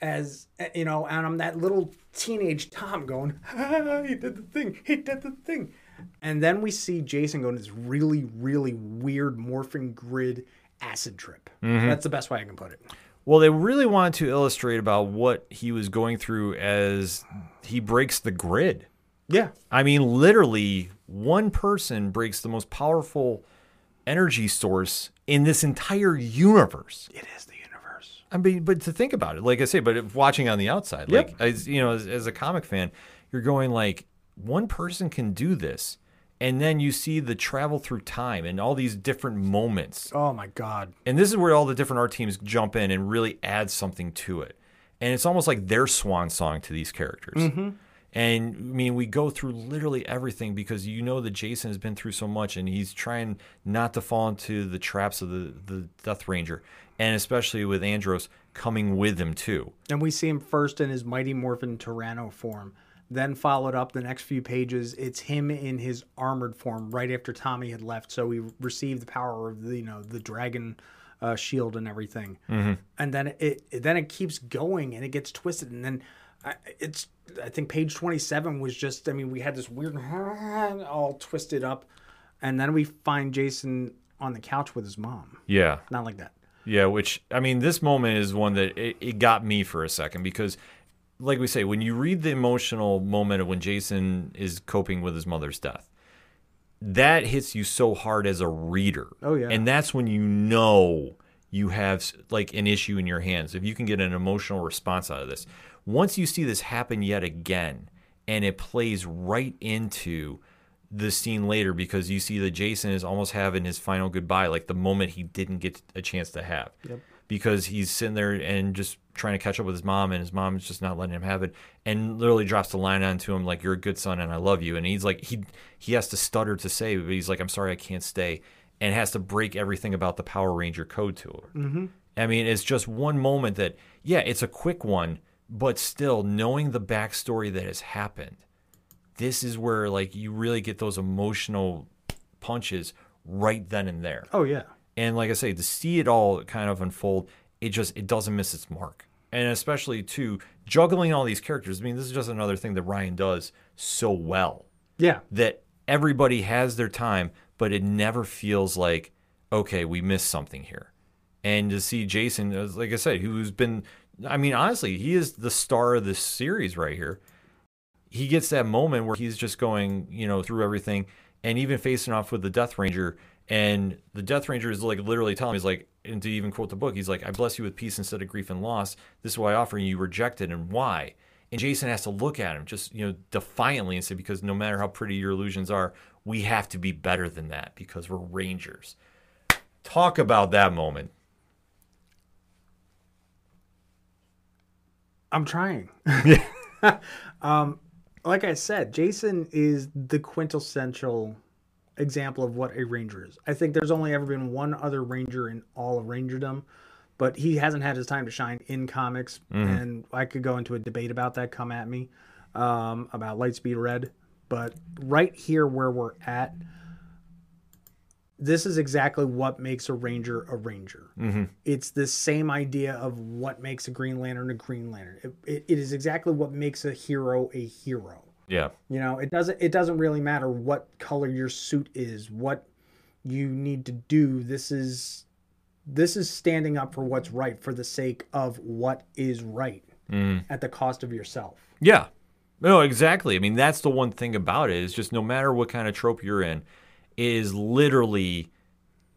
S2: as you know and I'm that little teenage Tom going ah, he did the thing he did the thing and then we see Jason going this really really weird morphing grid acid trip that's the best way I can put it
S1: Well, they really wanted to illustrate about what he was going through as he breaks the grid.
S2: yeah
S1: I mean, literally, one person breaks the most powerful energy source in this entire universe.
S2: it is the universe
S1: I mean, but to think about it, like I say, but watching on the outside,
S2: Yep.
S1: like as you know, as, as a comic fan, you're going like one person can do this, and then you see the travel through time and all these different moments
S2: oh my god
S1: and this is where all the different art teams jump in and really add something to it. And it's almost like their swan song to these characters. Mm-hmm. And I mean, we go through literally everything because you know that Jason has been through so much and he's trying not to fall into the traps of the, the Death Ranger. And especially with Andros coming with him too.
S2: And we see him first in his Mighty Morphin Tyranno form. Then followed up the next few pages, it's him in his armored form right after Tommy had left. So he received the power of the you know the dragon uh, shield and everything. And then it, it then it keeps going and it gets twisted. And then I, it's I think page twenty seven was just I mean we had this weird all twisted up, and then we find Jason on the couch with his mom.
S1: Yeah.
S2: Not like that.
S1: Yeah, which I mean, this moment is one that it, it got me for a second because, like we say, when you read the emotional moment of when Jason is coping with his mother's death, that hits you so hard as a reader.
S2: Oh, yeah.
S1: and that's when you know you have like an issue in your hands. If you can get an emotional response out of this, once you see this happen yet again, and it plays right into the scene later because you see that Jason is almost having his final goodbye, like the moment he didn't get a chance to have. Because he's sitting there and just trying to catch up with his mom, and his mom is just not letting him have it, and literally drops the line onto him like "You're a good son, and I love you." And he's like, he he has to stutter to say, but he's like, "I'm sorry, I can't stay," and has to break everything about the Power Ranger code to her. Mm-hmm. I mean, it's just one moment that, yeah, it's a quick one, but still knowing the backstory that has happened this is where like you really get those emotional punches right then and there.
S2: Oh yeah.
S1: And like I say, to see it all kind of unfold, it just it doesn't miss its mark. And especially too juggling all these characters. I mean, this is just another thing that Ryan does so well.
S2: Yeah.
S1: That everybody has their time, but it never feels like, okay, we missed something here. And to see Jason, as- like I said, who's been I mean, honestly, he is the star of this series right here. he gets that moment where he's just going, you know, through everything and even facing off with the Death Ranger. And the Death Ranger is like literally telling him, he's like, and to even quote the book, he's like, I bless you with peace instead of grief and loss. This is why I offer you, you reject it, and why? And Jason has to look at him just, you know, defiantly and say, because no matter how pretty your illusions are, we have to be better than that because we're Rangers. Talk about that moment.
S2: I'm trying. um, like I said, Jason is the quintessential example of what a ranger is. I think there's only ever been one other ranger in all of Rangerdom, but he hasn't had his time to shine in comics. And I could go into a debate about that. Come at me um, about Lightspeed Red, but right here where we're at, this is exactly what makes a ranger a ranger. It's the same idea of what makes a Green Lantern a Green Lantern. It, it, it is exactly what makes a hero a hero.
S1: Yeah.
S2: You know, it doesn't it doesn't really matter what color your suit is, what you need to do. This is this is standing up for what's right for the sake of what is right mm. at the cost of yourself.
S1: Yeah. No, exactly. I mean, that's the one thing about it is just no matter what kind of trope you're in, it is literally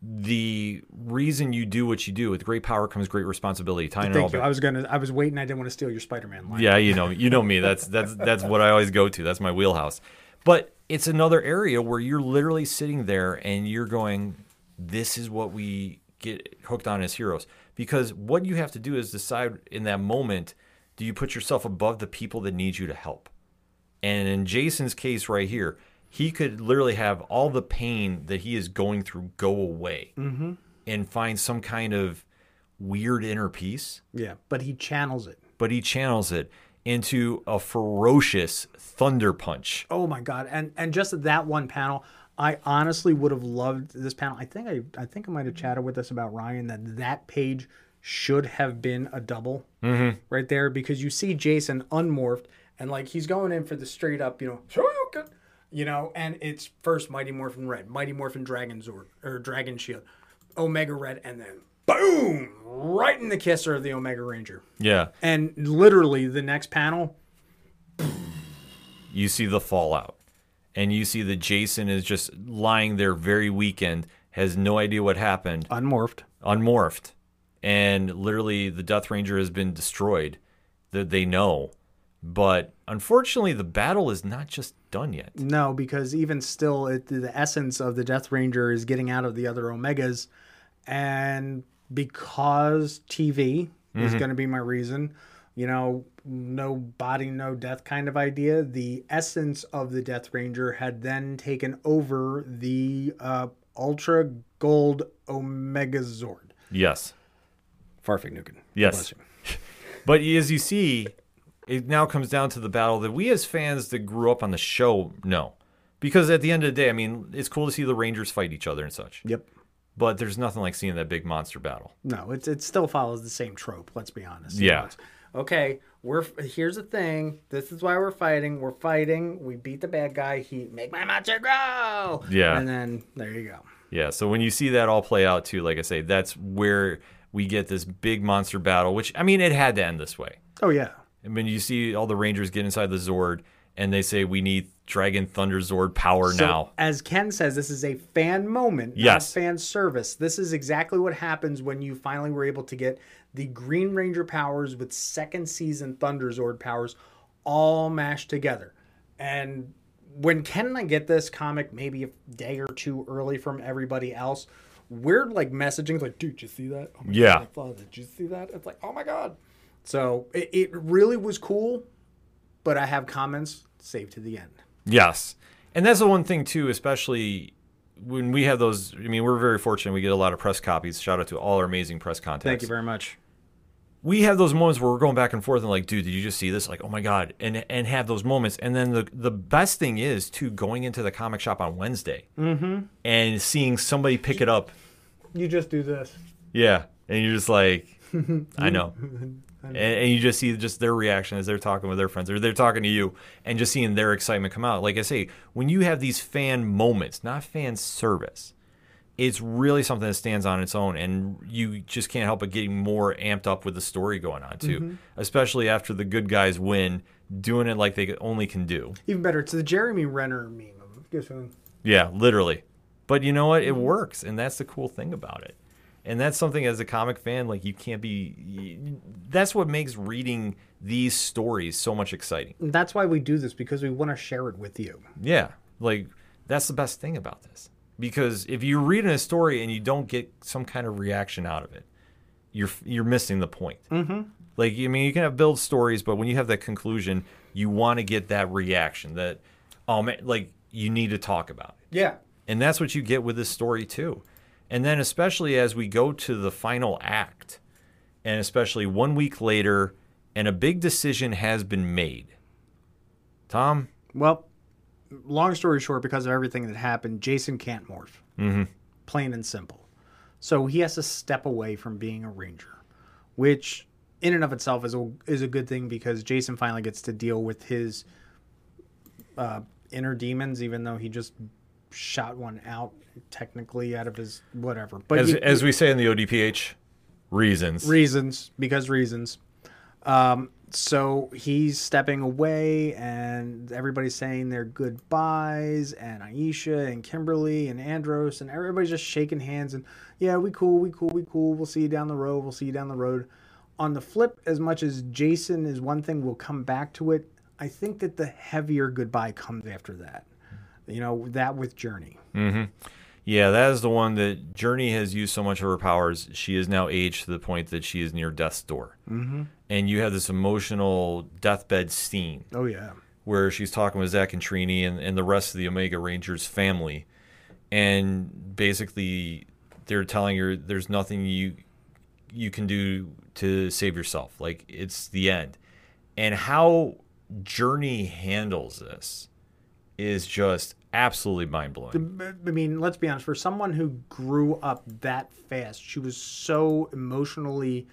S1: the reason you do what you do. With great power comes great responsibility. Tying it all
S2: Thank you.
S1: back.
S2: I was gonna I was waiting, I didn't want to steal your Spider-Man line.
S1: Yeah, you know, you know me. That's that's that's what I always go to. That's my wheelhouse. But it's another area where you're literally sitting there and you're going, "This is what we get hooked on as heroes." Because what you have to do is decide in that moment: do you put yourself above the people that need you to help? And in Jason's case right here, he could literally have all the pain that he is going through go away mm-hmm. and find some kind of weird inner peace
S2: Yeah. But he channels it.
S1: but he channels it into a ferocious thunder punch.
S2: Oh my god! And and just that one panel, I honestly would have loved this panel. I think I I think I might have chatted with us about Ryan that that page should have been a double mm-hmm. right there because you see Jason unmorphed and like he's going in for the straight up, you know, you know, and it's first Mighty Morphin Red, Mighty Morphin Dragon Zord or Dragon Shield, Omega Red, and then boom, right in the kisser of the Omega Ranger.
S1: Yeah,
S2: And literally the next panel,
S1: you see the fallout, and you see that Jason is just lying there very weakened, has no idea what happened,
S2: unmorphed.
S1: unmorphed, and literally the Death Ranger has been destroyed. That they know, but unfortunately, the battle is not just done yet.
S2: No, because even still, it, the essence of the Death Ranger is getting out of the other Omegas, and because TV is going to be my reason, you know, no body, no death kind of idea. The essence of the Death Ranger had then taken over the uh, Ultra Gold Omega Zord.
S1: Yes,
S2: Farfig Nukin.
S1: Yes. But as you see, it now comes down to the battle that we as fans that grew up on the show know. Because at the end of the day, I mean, it's cool to see the Rangers fight each other and such.
S2: Yep.
S1: But there's nothing like seeing that big monster battle.
S2: No, it's it still follows the same trope. Let's be honest.
S1: Yeah.
S2: You know, it's, okay, we're here's the thing. This is why we're fighting. We're fighting. We beat the bad guy. He make my monster grow.
S1: Yeah.
S2: And then there you go.
S1: Yeah, so when you see that all play out too, like I say, that's where we get this big monster battle, which I mean it had to end this way.
S2: Oh yeah.
S1: And mean, you see all the Rangers get inside the Zord and they say we need Dragon Thunder Zord power
S2: So,
S1: now.
S2: as Ken says, this is a fan moment,
S1: Yes.
S2: not fan service. This is exactly what happens when you finally were able to get the Green Ranger powers with second season Thunder Zord powers all mashed together. And when Ken and I get this comic maybe a day or two early from everybody else, we're like messaging like, dude, did you see that? Oh my
S1: Yeah.
S2: God, did you see that? It's like, oh my God. So it, it really was cool, but I have comments saved to the end.
S1: Yes. And that's the one thing too, especially when we have those I mean, we're very fortunate we get a lot of press copies. Shout out to all our amazing press contacts.
S2: Thank you very much.
S1: we have those moments where we're going back and forth and like, dude, did you just see this? Like, oh my god, and and have those moments. And then the the best thing is to going into the comic shop on Wednesday mm-hmm. and seeing somebody pick it up.
S2: You just do this.
S1: Yeah, and you're just like, I know. And, and you just see just their reaction as they're talking with their friends or they're talking to you and just seeing their excitement come out. Like I say, when you have these fan moments, not fan service, it's really something that stands on its own, and you just can't help but getting more amped up with the story going on too, mm-hmm. especially after the good guys win, doing it like they only can do.
S2: Even better, it's the Jeremy Renner meme?
S1: Yeah, literally. But you know what? It mm-hmm. works, and that's the cool thing about it. And that's something as a comic fan, like you can't be. That's what makes reading these stories so much exciting.
S2: That's why we do this because we want to share it with you.
S1: Yeah, like that's the best thing about this. Because if you're reading a story and you don't get some kind of reaction out of it, you're you're missing the point. Mm-hmm. Like I mean, you can have build stories, but when you have that conclusion, you want to get that reaction. That oh man, like you need to talk about it.
S2: Yeah.
S1: And that's what you get with this story too. And then especially as we go to the final act, and especially one week later, and a big decision has been made. Tom,
S2: Well, long story short, because of everything that happened, Jason can't morph. Mm-hmm. Plain and simple. So he has to step away from being a ranger, which in and of itself is a, is a good thing because Jason finally gets to deal with his uh, inner demons, even though he just shot one out technically out of his whatever. But
S1: as,
S2: he-
S1: as we say in the ODPH, reasons.
S2: reasons because reasons. Um so he's stepping away and everybody's saying their goodbyes and aisha and kimberly and andros and everybody's just shaking hands and yeah we cool we cool we cool. We'll see you down the road. We'll see you down the road. On the flip as much as jason is one thing we'll come back to it. I think that the heavier goodbye comes after that you know that with journey
S1: Yeah, that is the one that Journey has used so much of her powers. She is now aged to the point that she is near death's door. Mm-hmm. And you have this emotional deathbed scene
S2: oh yeah
S1: where she's talking with Zach and Trini and, and the rest of the Omega Rangers family. And basically, they're telling her there's nothing you you can do to save yourself. Like, it's the end. And how Journey handles this is just absolutely mind blowing.
S2: I mean, let's be honest. For someone who grew up that fast, she was so emotionally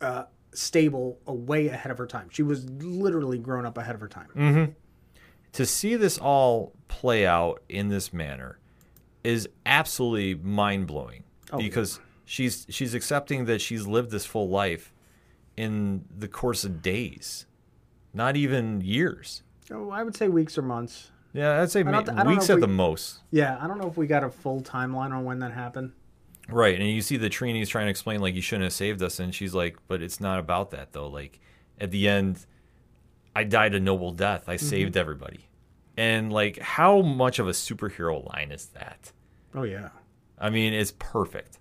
S2: uh, stable, way ahead of her time. She was literally grown up ahead of her time.
S1: to see this all play out in this manner is absolutely mind blowing because she's she's accepting that she's lived this full life in the course of days, not even years.
S2: So I would say weeks or months.
S1: Yeah, I'd say ma-
S2: th- I don't know
S1: weeks at
S2: we-
S1: the most.
S2: Yeah, I don't know if we got a full timeline on when that happened.
S1: Right, and you see the Trini's trying to explain like you shouldn't have saved us, and she's like, "But it's not about that though. Like at the end, I died a noble death. I mm-hmm. saved everybody." And like, how much of a superhero line is that?
S2: Oh yeah.
S1: I mean, it's perfect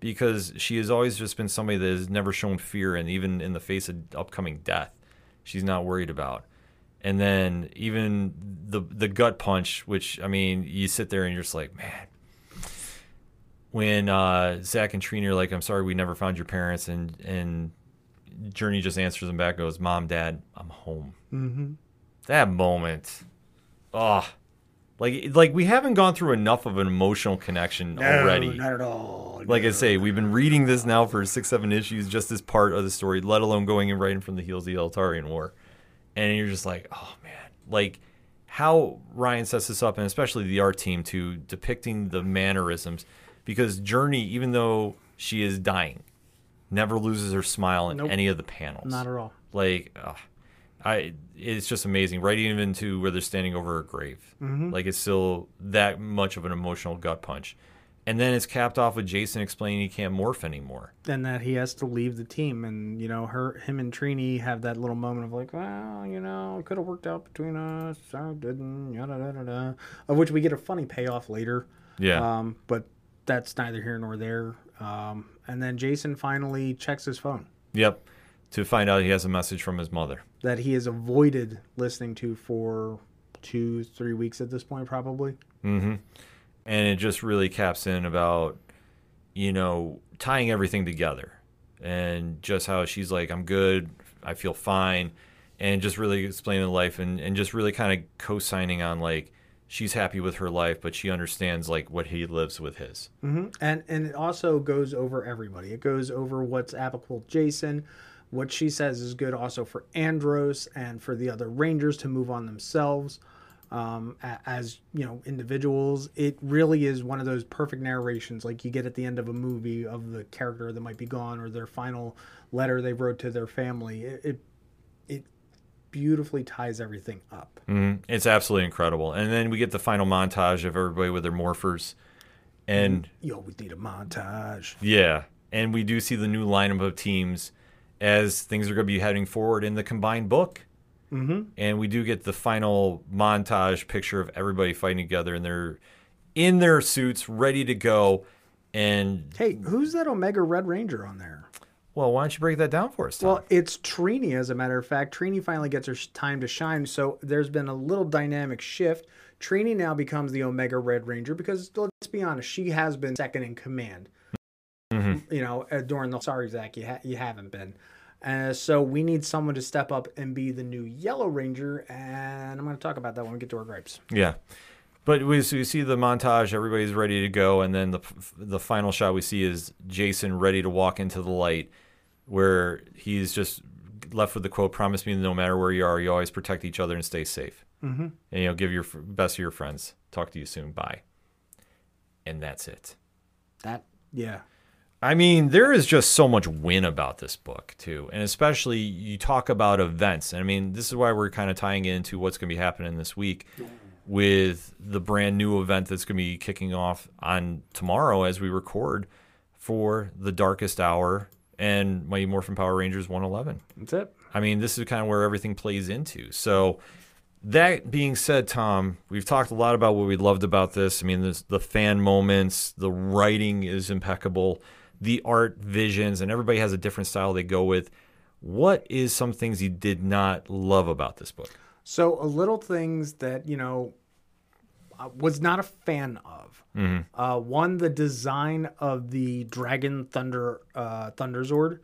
S1: because she has always just been somebody that has never shown fear, and even in the face of upcoming death, she's not worried about. And then even the the gut punch, which I mean, you sit there and you're just like, man. When uh, Zach and Trini are like, "I'm sorry, we never found your parents," and and Journey just answers them back, goes, "Mom, Dad, I'm home." Mm-hmm. That moment, oh, like like we haven't gone through enough of an emotional connection already.
S2: not at all.
S1: Like I say, we've been reading this now for six, seven issues, just as part of the story, let alone going and writing from the heels of the Eltarian War. And you're just like, oh man, like how Ryan sets this up, and especially the art team to depicting the mannerisms, because Journey, even though she is dying, never loses her smile in
S2: Nope.
S1: any of the panels.
S2: Not at all.
S1: Like, ugh, I, it's just amazing. Right even to where they're standing over her grave,
S2: Mm-hmm.
S1: like it's still that much of an emotional gut punch. And then it's capped off with Jason explaining he can't morph anymore.
S2: and that he has to leave the team. And you know her him and Trini have that little moment of like well you know it could have worked out between us. I didn't. Yada yada yada of which we get a funny payoff later.
S1: Yeah.
S2: um but that's neither here nor there. Um and then Jason finally checks his phone.
S1: Yep. To find out he has a message from his mother.
S2: that he has avoided listening to for two three weeks at this point probably
S1: and it just really caps in about you know tying everything together and just how she's like i'm good i feel fine and just really explaining life and, and just really kind of co-signing on like she's happy with her life but she understands like what he lives with his mm-hmm.
S2: and and it also goes over everybody. It goes over what's applicable Jason. What she says is good also for Andros and for the other Rangers to move on themselves. Um, as you know individuals. It really is one of those perfect narrations like you get at the end of a movie of the character that might be gone or their final letter they wrote to their family. It it, it beautifully ties everything up.
S1: Mhm. It's absolutely incredible. And then we get the final montage of everybody with their morphers. And
S2: You always need a montage.
S1: yeah, and we do see the new lineup of teams as things are going to be heading forward in the combined book. Mm-hmm. And we do get the final montage picture of everybody fighting together, and they're in their suits, ready to go. And
S2: Hey, who's that Omega Red Ranger on there?
S1: well, why don't you break that down for us? Tom?
S2: Well, it's Trini, as a matter of fact. Trini finally gets her time to shine. So there's been a little dynamic shift. Trini now becomes the Omega Red Ranger because let's be honest, she has been second in command. Mm-hmm. You know, uh, during the sorry Zach, you ha- you haven't been. Uh, so we need someone to step up and be the new Yellow Ranger, and I'm going to talk about that when we get to our gripes.
S1: Yeah. But we, so we see the montage, everybody's ready to go, and then the the final shot we see is Jason ready to walk into the light, where he's just left with the quote, "Promise me, no matter where you are, you always protect each other and stay safe, mm-hmm. and you know, give your best to your friends. Talk to you soon. Bye." And that's it.
S2: That yeah,
S1: I mean, there is just so much win about this book too, and especially you talk about events. And I mean, this is why we're kind of tying into what's going to be happening this week with the brand new event that's going to be kicking off on tomorrow as we record for the Darkest Hour and Mighty Morphin Power Rangers 111.
S2: that's it.
S1: I mean, this is kind of where everything plays into. So, that being said, Tom, we've talked a lot about what we loved about this. I mean, the fan moments, the writing is impeccable, the art visions, and everybody has a different style they go with. What is some things you did not love about this book?
S2: So a little things that you know I was not a fan of. Uh, one, the design of the Dragon Thunder uh, Thunder Zord.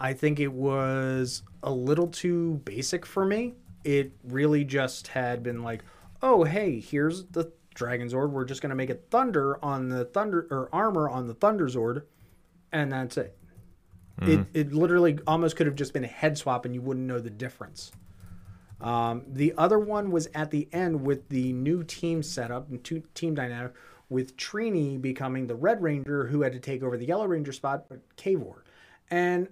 S2: I think it was a little too basic for me. It really just had been like, oh hey, here's the Dragon Zord. We're just gonna make it thunder on the thunder or armor on the Thunder Zord, and that's it. It it literally almost could have just been a head swap, and you wouldn't know the difference. Um, the other one was at the end with the new team setup and two, team dynamic with Trini becoming the Red Ranger who had to take over the Yellow Ranger spot, but Kavor. And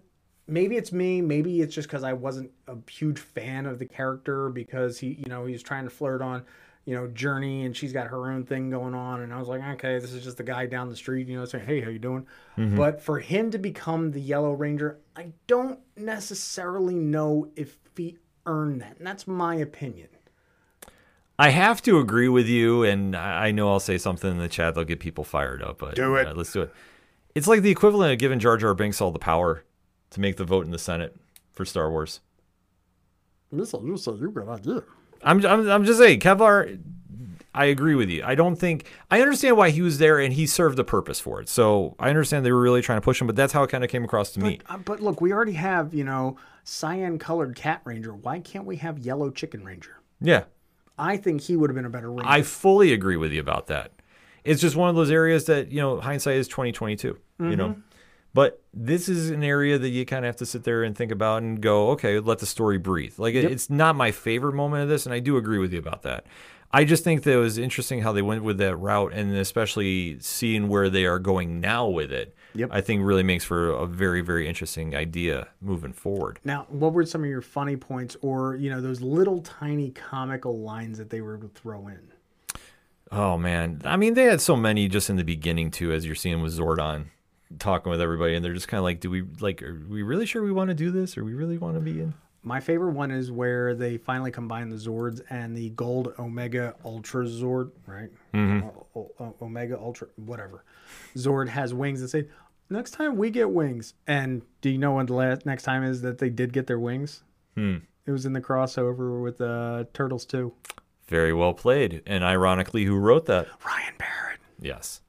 S2: maybe it's me, maybe it's just because I wasn't a huge fan of the character because he, you know, he was trying to flirt on, you know, Journey and she's got her own thing going on. And I was like, okay, this is just the guy down the street, you know, saying, hey, how you doing? But for him to become the Yellow Ranger, I don't necessarily know if he earned that. And that's my opinion.
S1: I have to agree with you, and I I know I'll say something in the chat that'll get people fired up, but
S2: Do it.
S1: uh, let's do it. It's like the equivalent of giving Jar Jar Binks all the power to make the vote in the Senate for Star Wars.
S2: You said you got idea.
S1: I'm, I'm, I'm just saying, Kevlar, I agree with you. I don't think, I understand why he was there and he served a purpose for it. So I understand they were really trying to push him, but that's how it kind of came across to me.
S2: Uh, but look, we already have, you know, cyan colored cat ranger. Why can't we have yellow chicken ranger?
S1: Yeah.
S2: I think he would have been a better ranger.
S1: I fully agree with you about that. It's just one of those areas that, you know, hindsight is 2022, you know. But this is an area that you kind of have to sit there and think about and go, okay, let the story breathe. Like it, it's not my favorite moment of this, and I do agree with you about that. I just think that it was interesting how they went with that route, and especially seeing where they are going now with it.
S2: Yep.
S1: I think really makes for a very, very interesting idea moving forward.
S2: now, what were some of your funny points or, you know, those little tiny comical lines that they were able to throw in?
S1: Oh man, I mean they had so many just in the beginning too, as you're seeing with Zordon talking with everybody, and they're just kind of like, do we like, are we really sure we want to do this, or we really want to be in?
S2: My favorite one is where they finally combine the Zords and the Gold Omega Ultra Zord, right? O- o- o- Omega Ultra, whatever. Zord has wings and say, next time we get wings. And do you know when the last next time is that they did get their wings?
S1: Hmm.
S2: It was in the crossover with uh, Turtles 2.
S1: Very well played, and ironically, who wrote that?
S2: Ryan Parrott.
S1: Yes.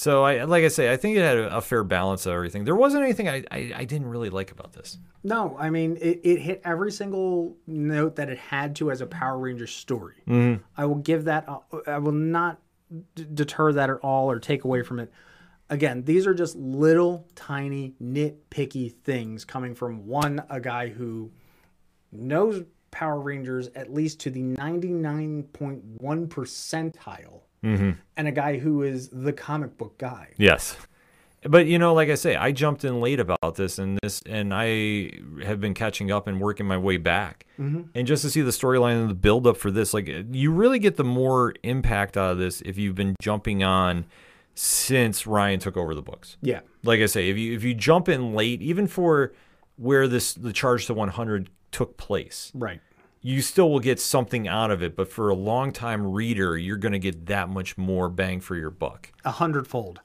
S1: So I, like I say, I think it had a, a fair balance of everything. There wasn't anything I, I, I didn't really like about this.
S2: No, I mean, it, it hit every single note that it had to as a Power Ranger story. I will give that, uh, I will not d- deter that at all or take away from it. Again, these are just little tiny nitpicky things coming from one, a guy who knows Power Rangers at least to the 99.1 percentile,
S1: Mm-hmm.
S2: and a guy who is the comic book guy.
S1: Yes. But you know, like I say, I jumped in late about this and this and I have been catching up and working my way back.
S2: Mm-hmm.
S1: And just to see the storyline and the build up for this, like you really get the more impact out of this if you've been jumping on since Ryan took over the books.
S2: Yeah.
S1: Like I say, if you if you jump in late, even for where this the charge to 100 took place,
S2: Right.
S1: You still will get something out of it. But for a long time reader, you're going to get that much more bang for your buck.
S2: A hundredfold.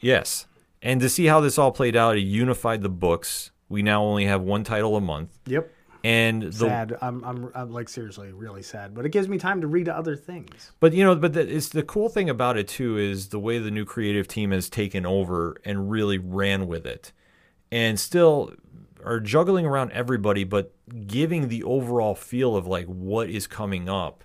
S1: Yes. And to see how this all played out, it unified the books. We now only have one title a month.
S2: Yep.
S1: And the
S2: sad. I'm, I'm, I'm like seriously really sad, but it gives me time to read other things.
S1: but you know, but the, it's the cool thing about it too is the way the new creative team has taken over and really ran with it, and still are juggling around everybody, but giving the overall feel of like what is coming up.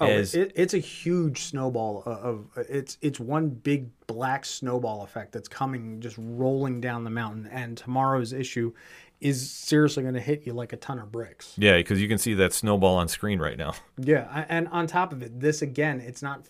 S2: Oh,
S1: as
S2: it, it's a huge snowball of, of it's it's one big black snowball effect that's coming just rolling down the mountain. And tomorrow's issue is seriously going to hit you like a ton of bricks.
S1: yeah, because you can see that snowball on screen right now.
S2: Yeah, and on top of it, this again, it's not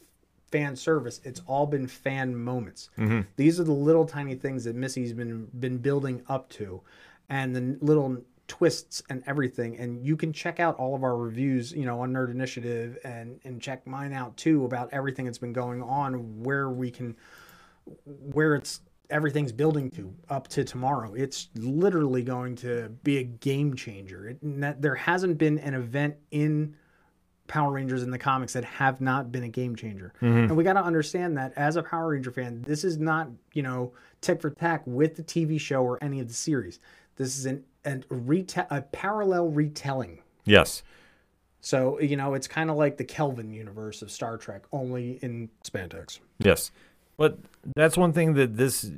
S2: fan service. It's all been fan moments. Mm-hmm. These are the little tiny things that Missy's been been building up to, and the little twists and everything. And you can check out all of our reviews, you know, on Nerd Initiative, and and check mine out too about everything that's been going on, where we can, where it's everything's building to up to tomorrow. It's literally going to be a game changer. It, that, there hasn't been an event in Power Rangers in the comics that have not been a game changer. Mm-hmm. And we got to understand that as a Power Ranger fan, this is not, you know, tick for tack with the TV show or any of the series. This is an, an reta- a parallel retelling.
S1: Yes.
S2: So, you know, it's kind of like the Kelvin universe of Star Trek, only in spandex.
S1: Yes. But that's one thing that this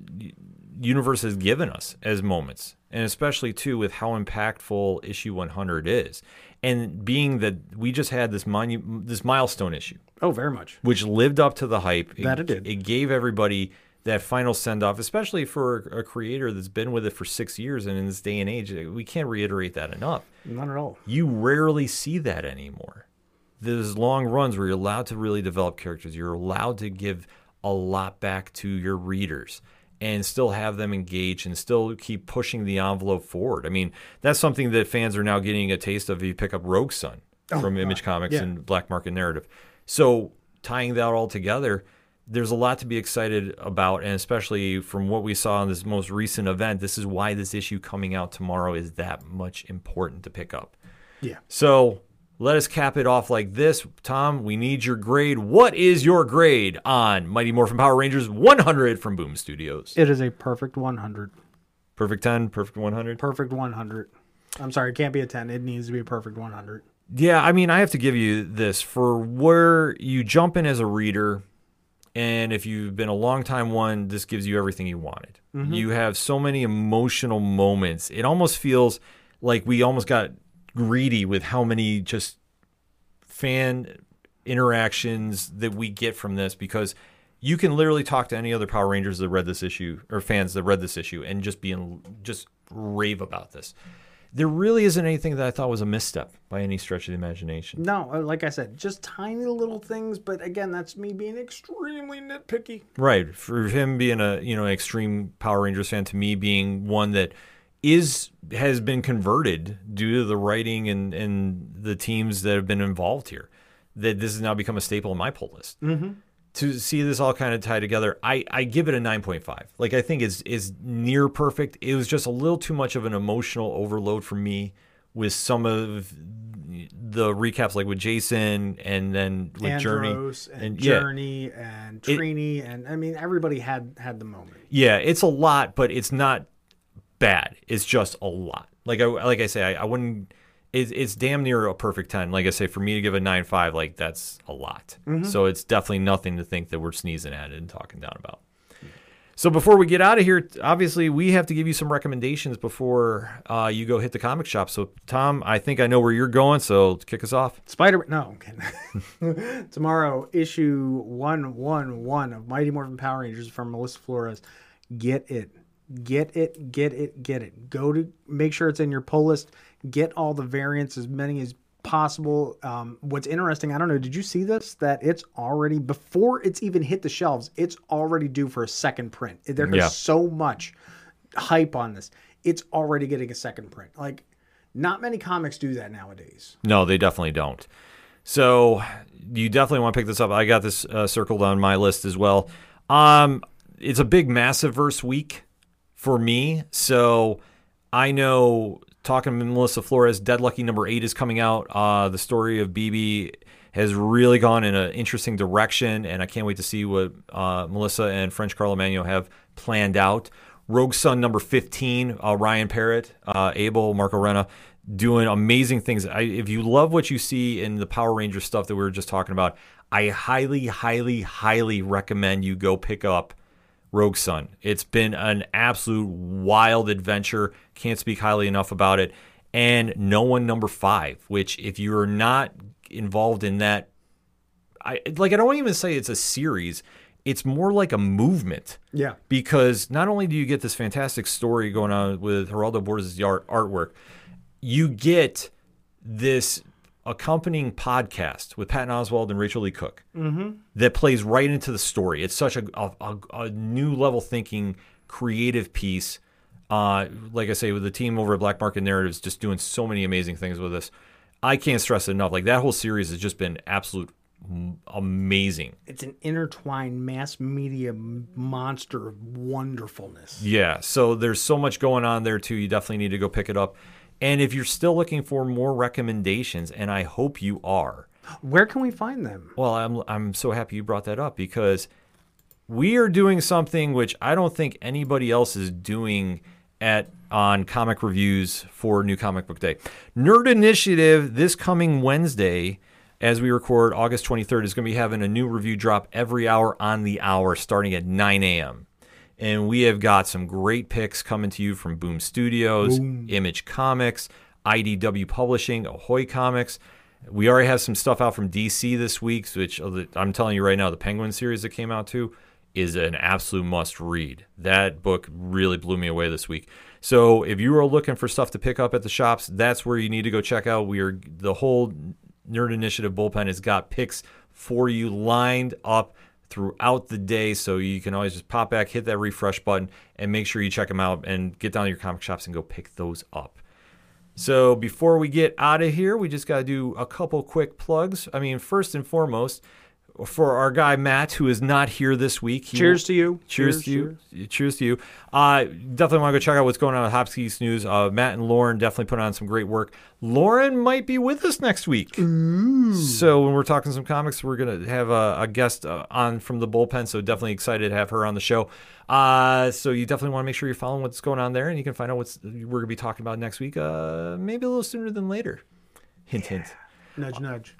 S1: universe has given us as moments, and especially too with how impactful issue 100 is. And being that we just had this monu- this milestone issue,
S2: Oh, very much.
S1: which lived up to the hype.
S2: That it did.
S1: It gave everybody that final send off, especially for a creator that's been with it for six years. And in this day and age, uh, we can't reiterate that enough.
S2: Not at all.
S1: You rarely see that anymore. There's long runs where you're allowed to really develop characters. You're allowed to give a lot back to your readers and still have them engage and still keep pushing the envelope forward. I mean, that's something that fans are now getting a taste of if you pick up Rogue Sun oh, from Image Comics
S2: yeah.
S1: and Black Market Narrative. So tying that all together, there's a lot to be excited about, and especially from what we saw in this most recent event, this is why this issue coming out tomorrow is that much important to pick up.
S2: Yeah.
S1: So let us cap it off like this. Tom, we need your grade. What is your grade on Mighty Morphin Power Rangers 100 from Boom Studios?
S2: It is a perfect 100.
S1: Perfect 10, perfect 100?
S2: Perfect 100. I'm sorry, it can't be a 10. It needs to be a perfect 100.
S1: Yeah, I mean, I have to give you this for where you jump in as a reader, and if you've been a long time one, this gives you everything you wanted. Mm-hmm. You have so many emotional moments. It almost feels like we almost got greedy with how many just fan interactions that we get from this because you can literally talk to any other Power Rangers that read this issue or fans that read this issue and just be in, just rave about this. There really isn't anything that I thought was a misstep by any stretch of the imagination.
S2: No, uh, like I said, just tiny little things, but again, that's me being extremely nitpicky.
S1: Right. For him being a, you know, an extreme Power Rangers fan to me being one that is has been converted due to the writing and and the teams that have been involved here. That this has now become a staple in my pull list. Mm-hmm. To see this all kind of tie together, I, I give it a nine point five. Like I think is is near perfect. It was just a little too much of an emotional overload for me with some of the recaps, like with Jason and then with Journey
S2: Andros and,
S1: yeah.
S2: Journey and Trini, and I mean, everybody had had the moment.
S1: Yeah, it's a lot, but it's not bad. It's just a lot. Like I like I say, I, I wouldn't. It's, it's damn near a perfect ten. Like I say, for me to give a nine five, like that's a lot. So it's definitely nothing to think that we're sneezing at it and talking down about. So before we get out of here, obviously we have to give you some recommendations before uh, you go hit the comic shop. So Tom, I think I know where you're going. So kick us off.
S2: Spider. No, kidding. Tomorrow, issue one one one of Mighty Morphin Power Rangers from Melissa Flores. Get it, get it, get it, get it. Go to make sure it's in your pull list. Get all the variants, as many as possible. Um, what's interesting, I don't know, did you see this? That it's already before it's even hit the shelves, it's already due for a second print. There's
S1: Yeah.
S2: so much hype on this. It's already getting a second print. Like, not many comics do that nowadays.
S1: No, they definitely don't. So you definitely want to pick this up. I got this uh, circled on my list as well. Um, it's a big massive verse week for me. So I know talking to Melissa Flores, Dead Lucky number eight is coming out. Uh, the story of BB has really gone in an interesting direction, and I can't wait to see what uh, Melissa and French Carlomagno have planned out. Rogue Sun number 15, uh, Ryan Parrott, uh, Abel, Marco Renna, doing amazing things. I, if you love what you see in the Power Ranger stuff that we were just talking about, I highly, highly, highly recommend you go pick up Rogue Sun. It's been an absolute wild adventure. Can't speak highly enough about it. And No One Number Five, which if you're not involved in that, I like. I don't even say it's a series. It's more like a movement
S2: Yeah.
S1: because not only do you get this fantastic story going on with Geraldo Borges' art, artwork, you get this accompanying podcast with Patton Oswalt and Rachael Leigh Cook that plays right into the story. It's such a, a, a, new level thinking, creative piece. Uh, like I say, with the team over at Black Market Narratives, just doing so many amazing things with this. I can't stress it enough. Like that whole series has just been absolute amazing.
S2: It's an intertwined mass media monster of wonderfulness.
S1: Yeah, so there's so much going on there too. You definitely need to go pick it up. And if you're still looking for more recommendations, and I hope you are,
S2: Where can we find them?
S1: well, I'm I'm so happy you brought that up because we are doing something which I don't think anybody else is doing at on comic reviews for New Comic Book Day. Nerd Initiative this coming Wednesday as we record August 23rd is going to be having a new review drop every hour on the hour starting at 9 a.m. And we have got some great picks coming to you from Boom Studios, Image Comics, IDW Publishing, Ahoy Comics. We already have some stuff out from DC this week, which I'm telling you right now, the Penguin series that came out too is an absolute must read. That book really blew me away this week. So if you are looking for stuff to pick up at the shops, that's where you need to go check out. We are the whole Nerd Initiative bullpen has got picks for you lined up throughout the day, so you can always just pop back, hit that refresh button, and make sure you check them out and get down to your comic shops and go pick those up. So before we get out of here, we just got to do a couple quick plugs. I mean, first and foremost, for our guy Matt, who is not here this week. he
S2: Cheers to you.
S1: Cheers, to you. Cheers to you. Uh, definitely want to go check out what's going on with Hopskis News. Uh, Matt and Lauren definitely put on some great work. Lauren might be with us next week. So when we're talking some comics, we're gonna have a, a guest uh, on from the bullpen. So definitely excited to have her on the show. Uh, so you definitely want to make sure you're following what's going on there, and you can find out what's we're gonna be talking about next week. Uh, maybe a little sooner than later. Hint, hint.
S2: Nudge, nudge.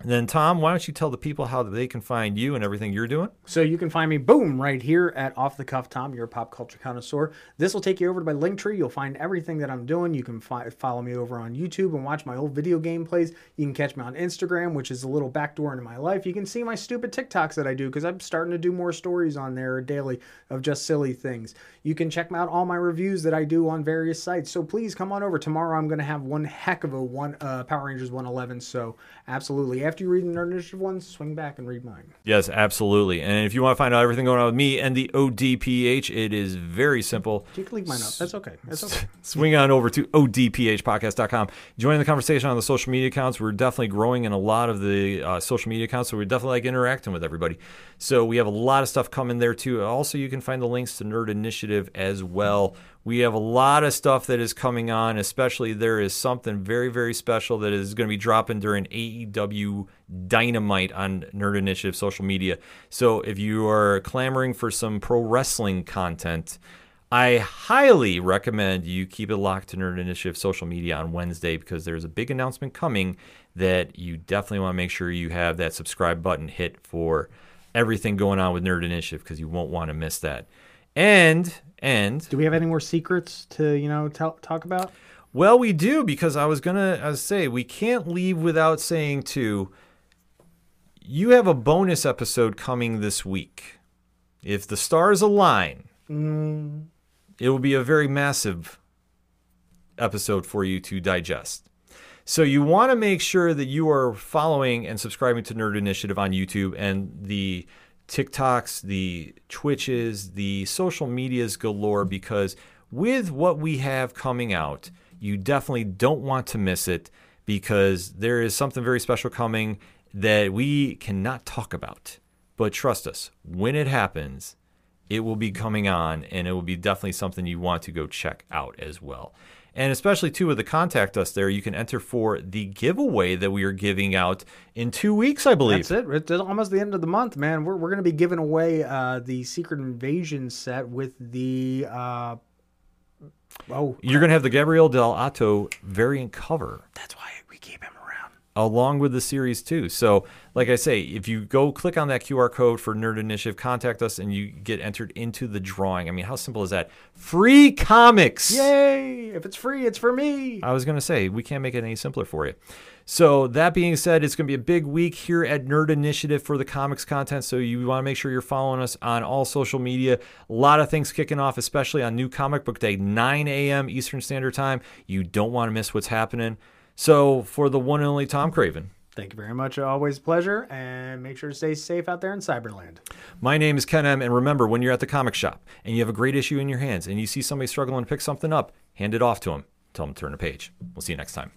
S1: And then Tom, why don't you tell the people how they can find you and everything you're doing?
S2: So you can find me, boom, right here at Off the Cuff Tom, your pop culture connoisseur. This will take you over to my link tree. You'll find everything that I'm doing. You can fi- follow me over on YouTube and watch my old video game plays. You can catch me on Instagram, which is a little backdoor into my life. You can see my stupid TikToks that I do because I'm starting to do more stories on there daily of just silly things. You can check out all my reviews that I do on various sites. So please come on over. Tomorrow I'm going to have one heck of a one uh, Power Rangers 111. So absolutely, after you read the Nerd Initiative one, swing back and read mine.
S1: Yes, absolutely. And if you want to find out everything going on with me and the ODPH, it is very simple.
S2: You can leave mine up. That's okay. That's okay.
S1: Swing on over to odphpodcast.com. Join the conversation on the social media accounts. We're definitely growing in a lot of the uh, social media accounts, so we definitely like interacting with everybody. So we have a lot of stuff coming there too. Also, you can find the links to Nerd Initiative as well. We have a lot of stuff that is coming on, especially there is something very, very special that is going to be dropping during AEW Dynamite on Nerd Initiative social media. So if you are clamoring for some pro wrestling content, I highly recommend you keep it locked to Nerd Initiative social media on Wednesday because there's a big announcement coming that you definitely want to make sure you have that subscribe button hit for everything going on with Nerd Initiative because you won't want to miss that. And and
S2: Do we have any more secrets to you know tell, talk about?
S1: well, we do because I was gonna I was say we can't leave without saying too. You have a bonus episode coming this week. If the stars align, mm. it will be a very massive episode for you to digest. So you want to make sure that you are following and subscribing to Nerd Initiative on YouTube and the TikToks, the Twitches, the social medias galore because with what we have coming out, you definitely don't want to miss it because there is something very special coming that we cannot talk about. But trust us, when it happens, it will be coming on and it will be definitely something you want to go check out as well. And especially too with the contact us there, you can enter for the giveaway that we are giving out in two weeks, I believe.
S2: That's it. It's almost the end of the month, man. We're, we're going to be giving away uh, the Secret Invasion set with the. Uh, oh,
S1: You're going to have the Gabriel Dell'Otto variant cover
S2: that's why we keep him around.
S1: Along with the series too. So, like I say, if you go click on that QR code for Nerd Initiative, contact us, and you get entered into the drawing. I mean, how simple is that? Free comics.
S2: Yay! If it's free, it's for me.
S1: I was going to say, we can't make it any simpler for you. So, that being said, it's going to be a big week here at Nerd Initiative for the comics content. So, you want to make sure you're following us on all social media. A lot of things kicking off, especially on New Comic Book Day, 9 a.m. Eastern Standard Time. You don't want to miss what's happening. So, for the one and only Tom Craven,
S2: Thank you very much. Always a pleasure. And make sure to stay safe out there in Cyberland.
S1: My name is Ken M. And remember, when you're at the comic shop and you have a great issue in your hands and you see somebody struggling to pick something up, hand it off to them. Tell them to turn a page. We'll see you next time.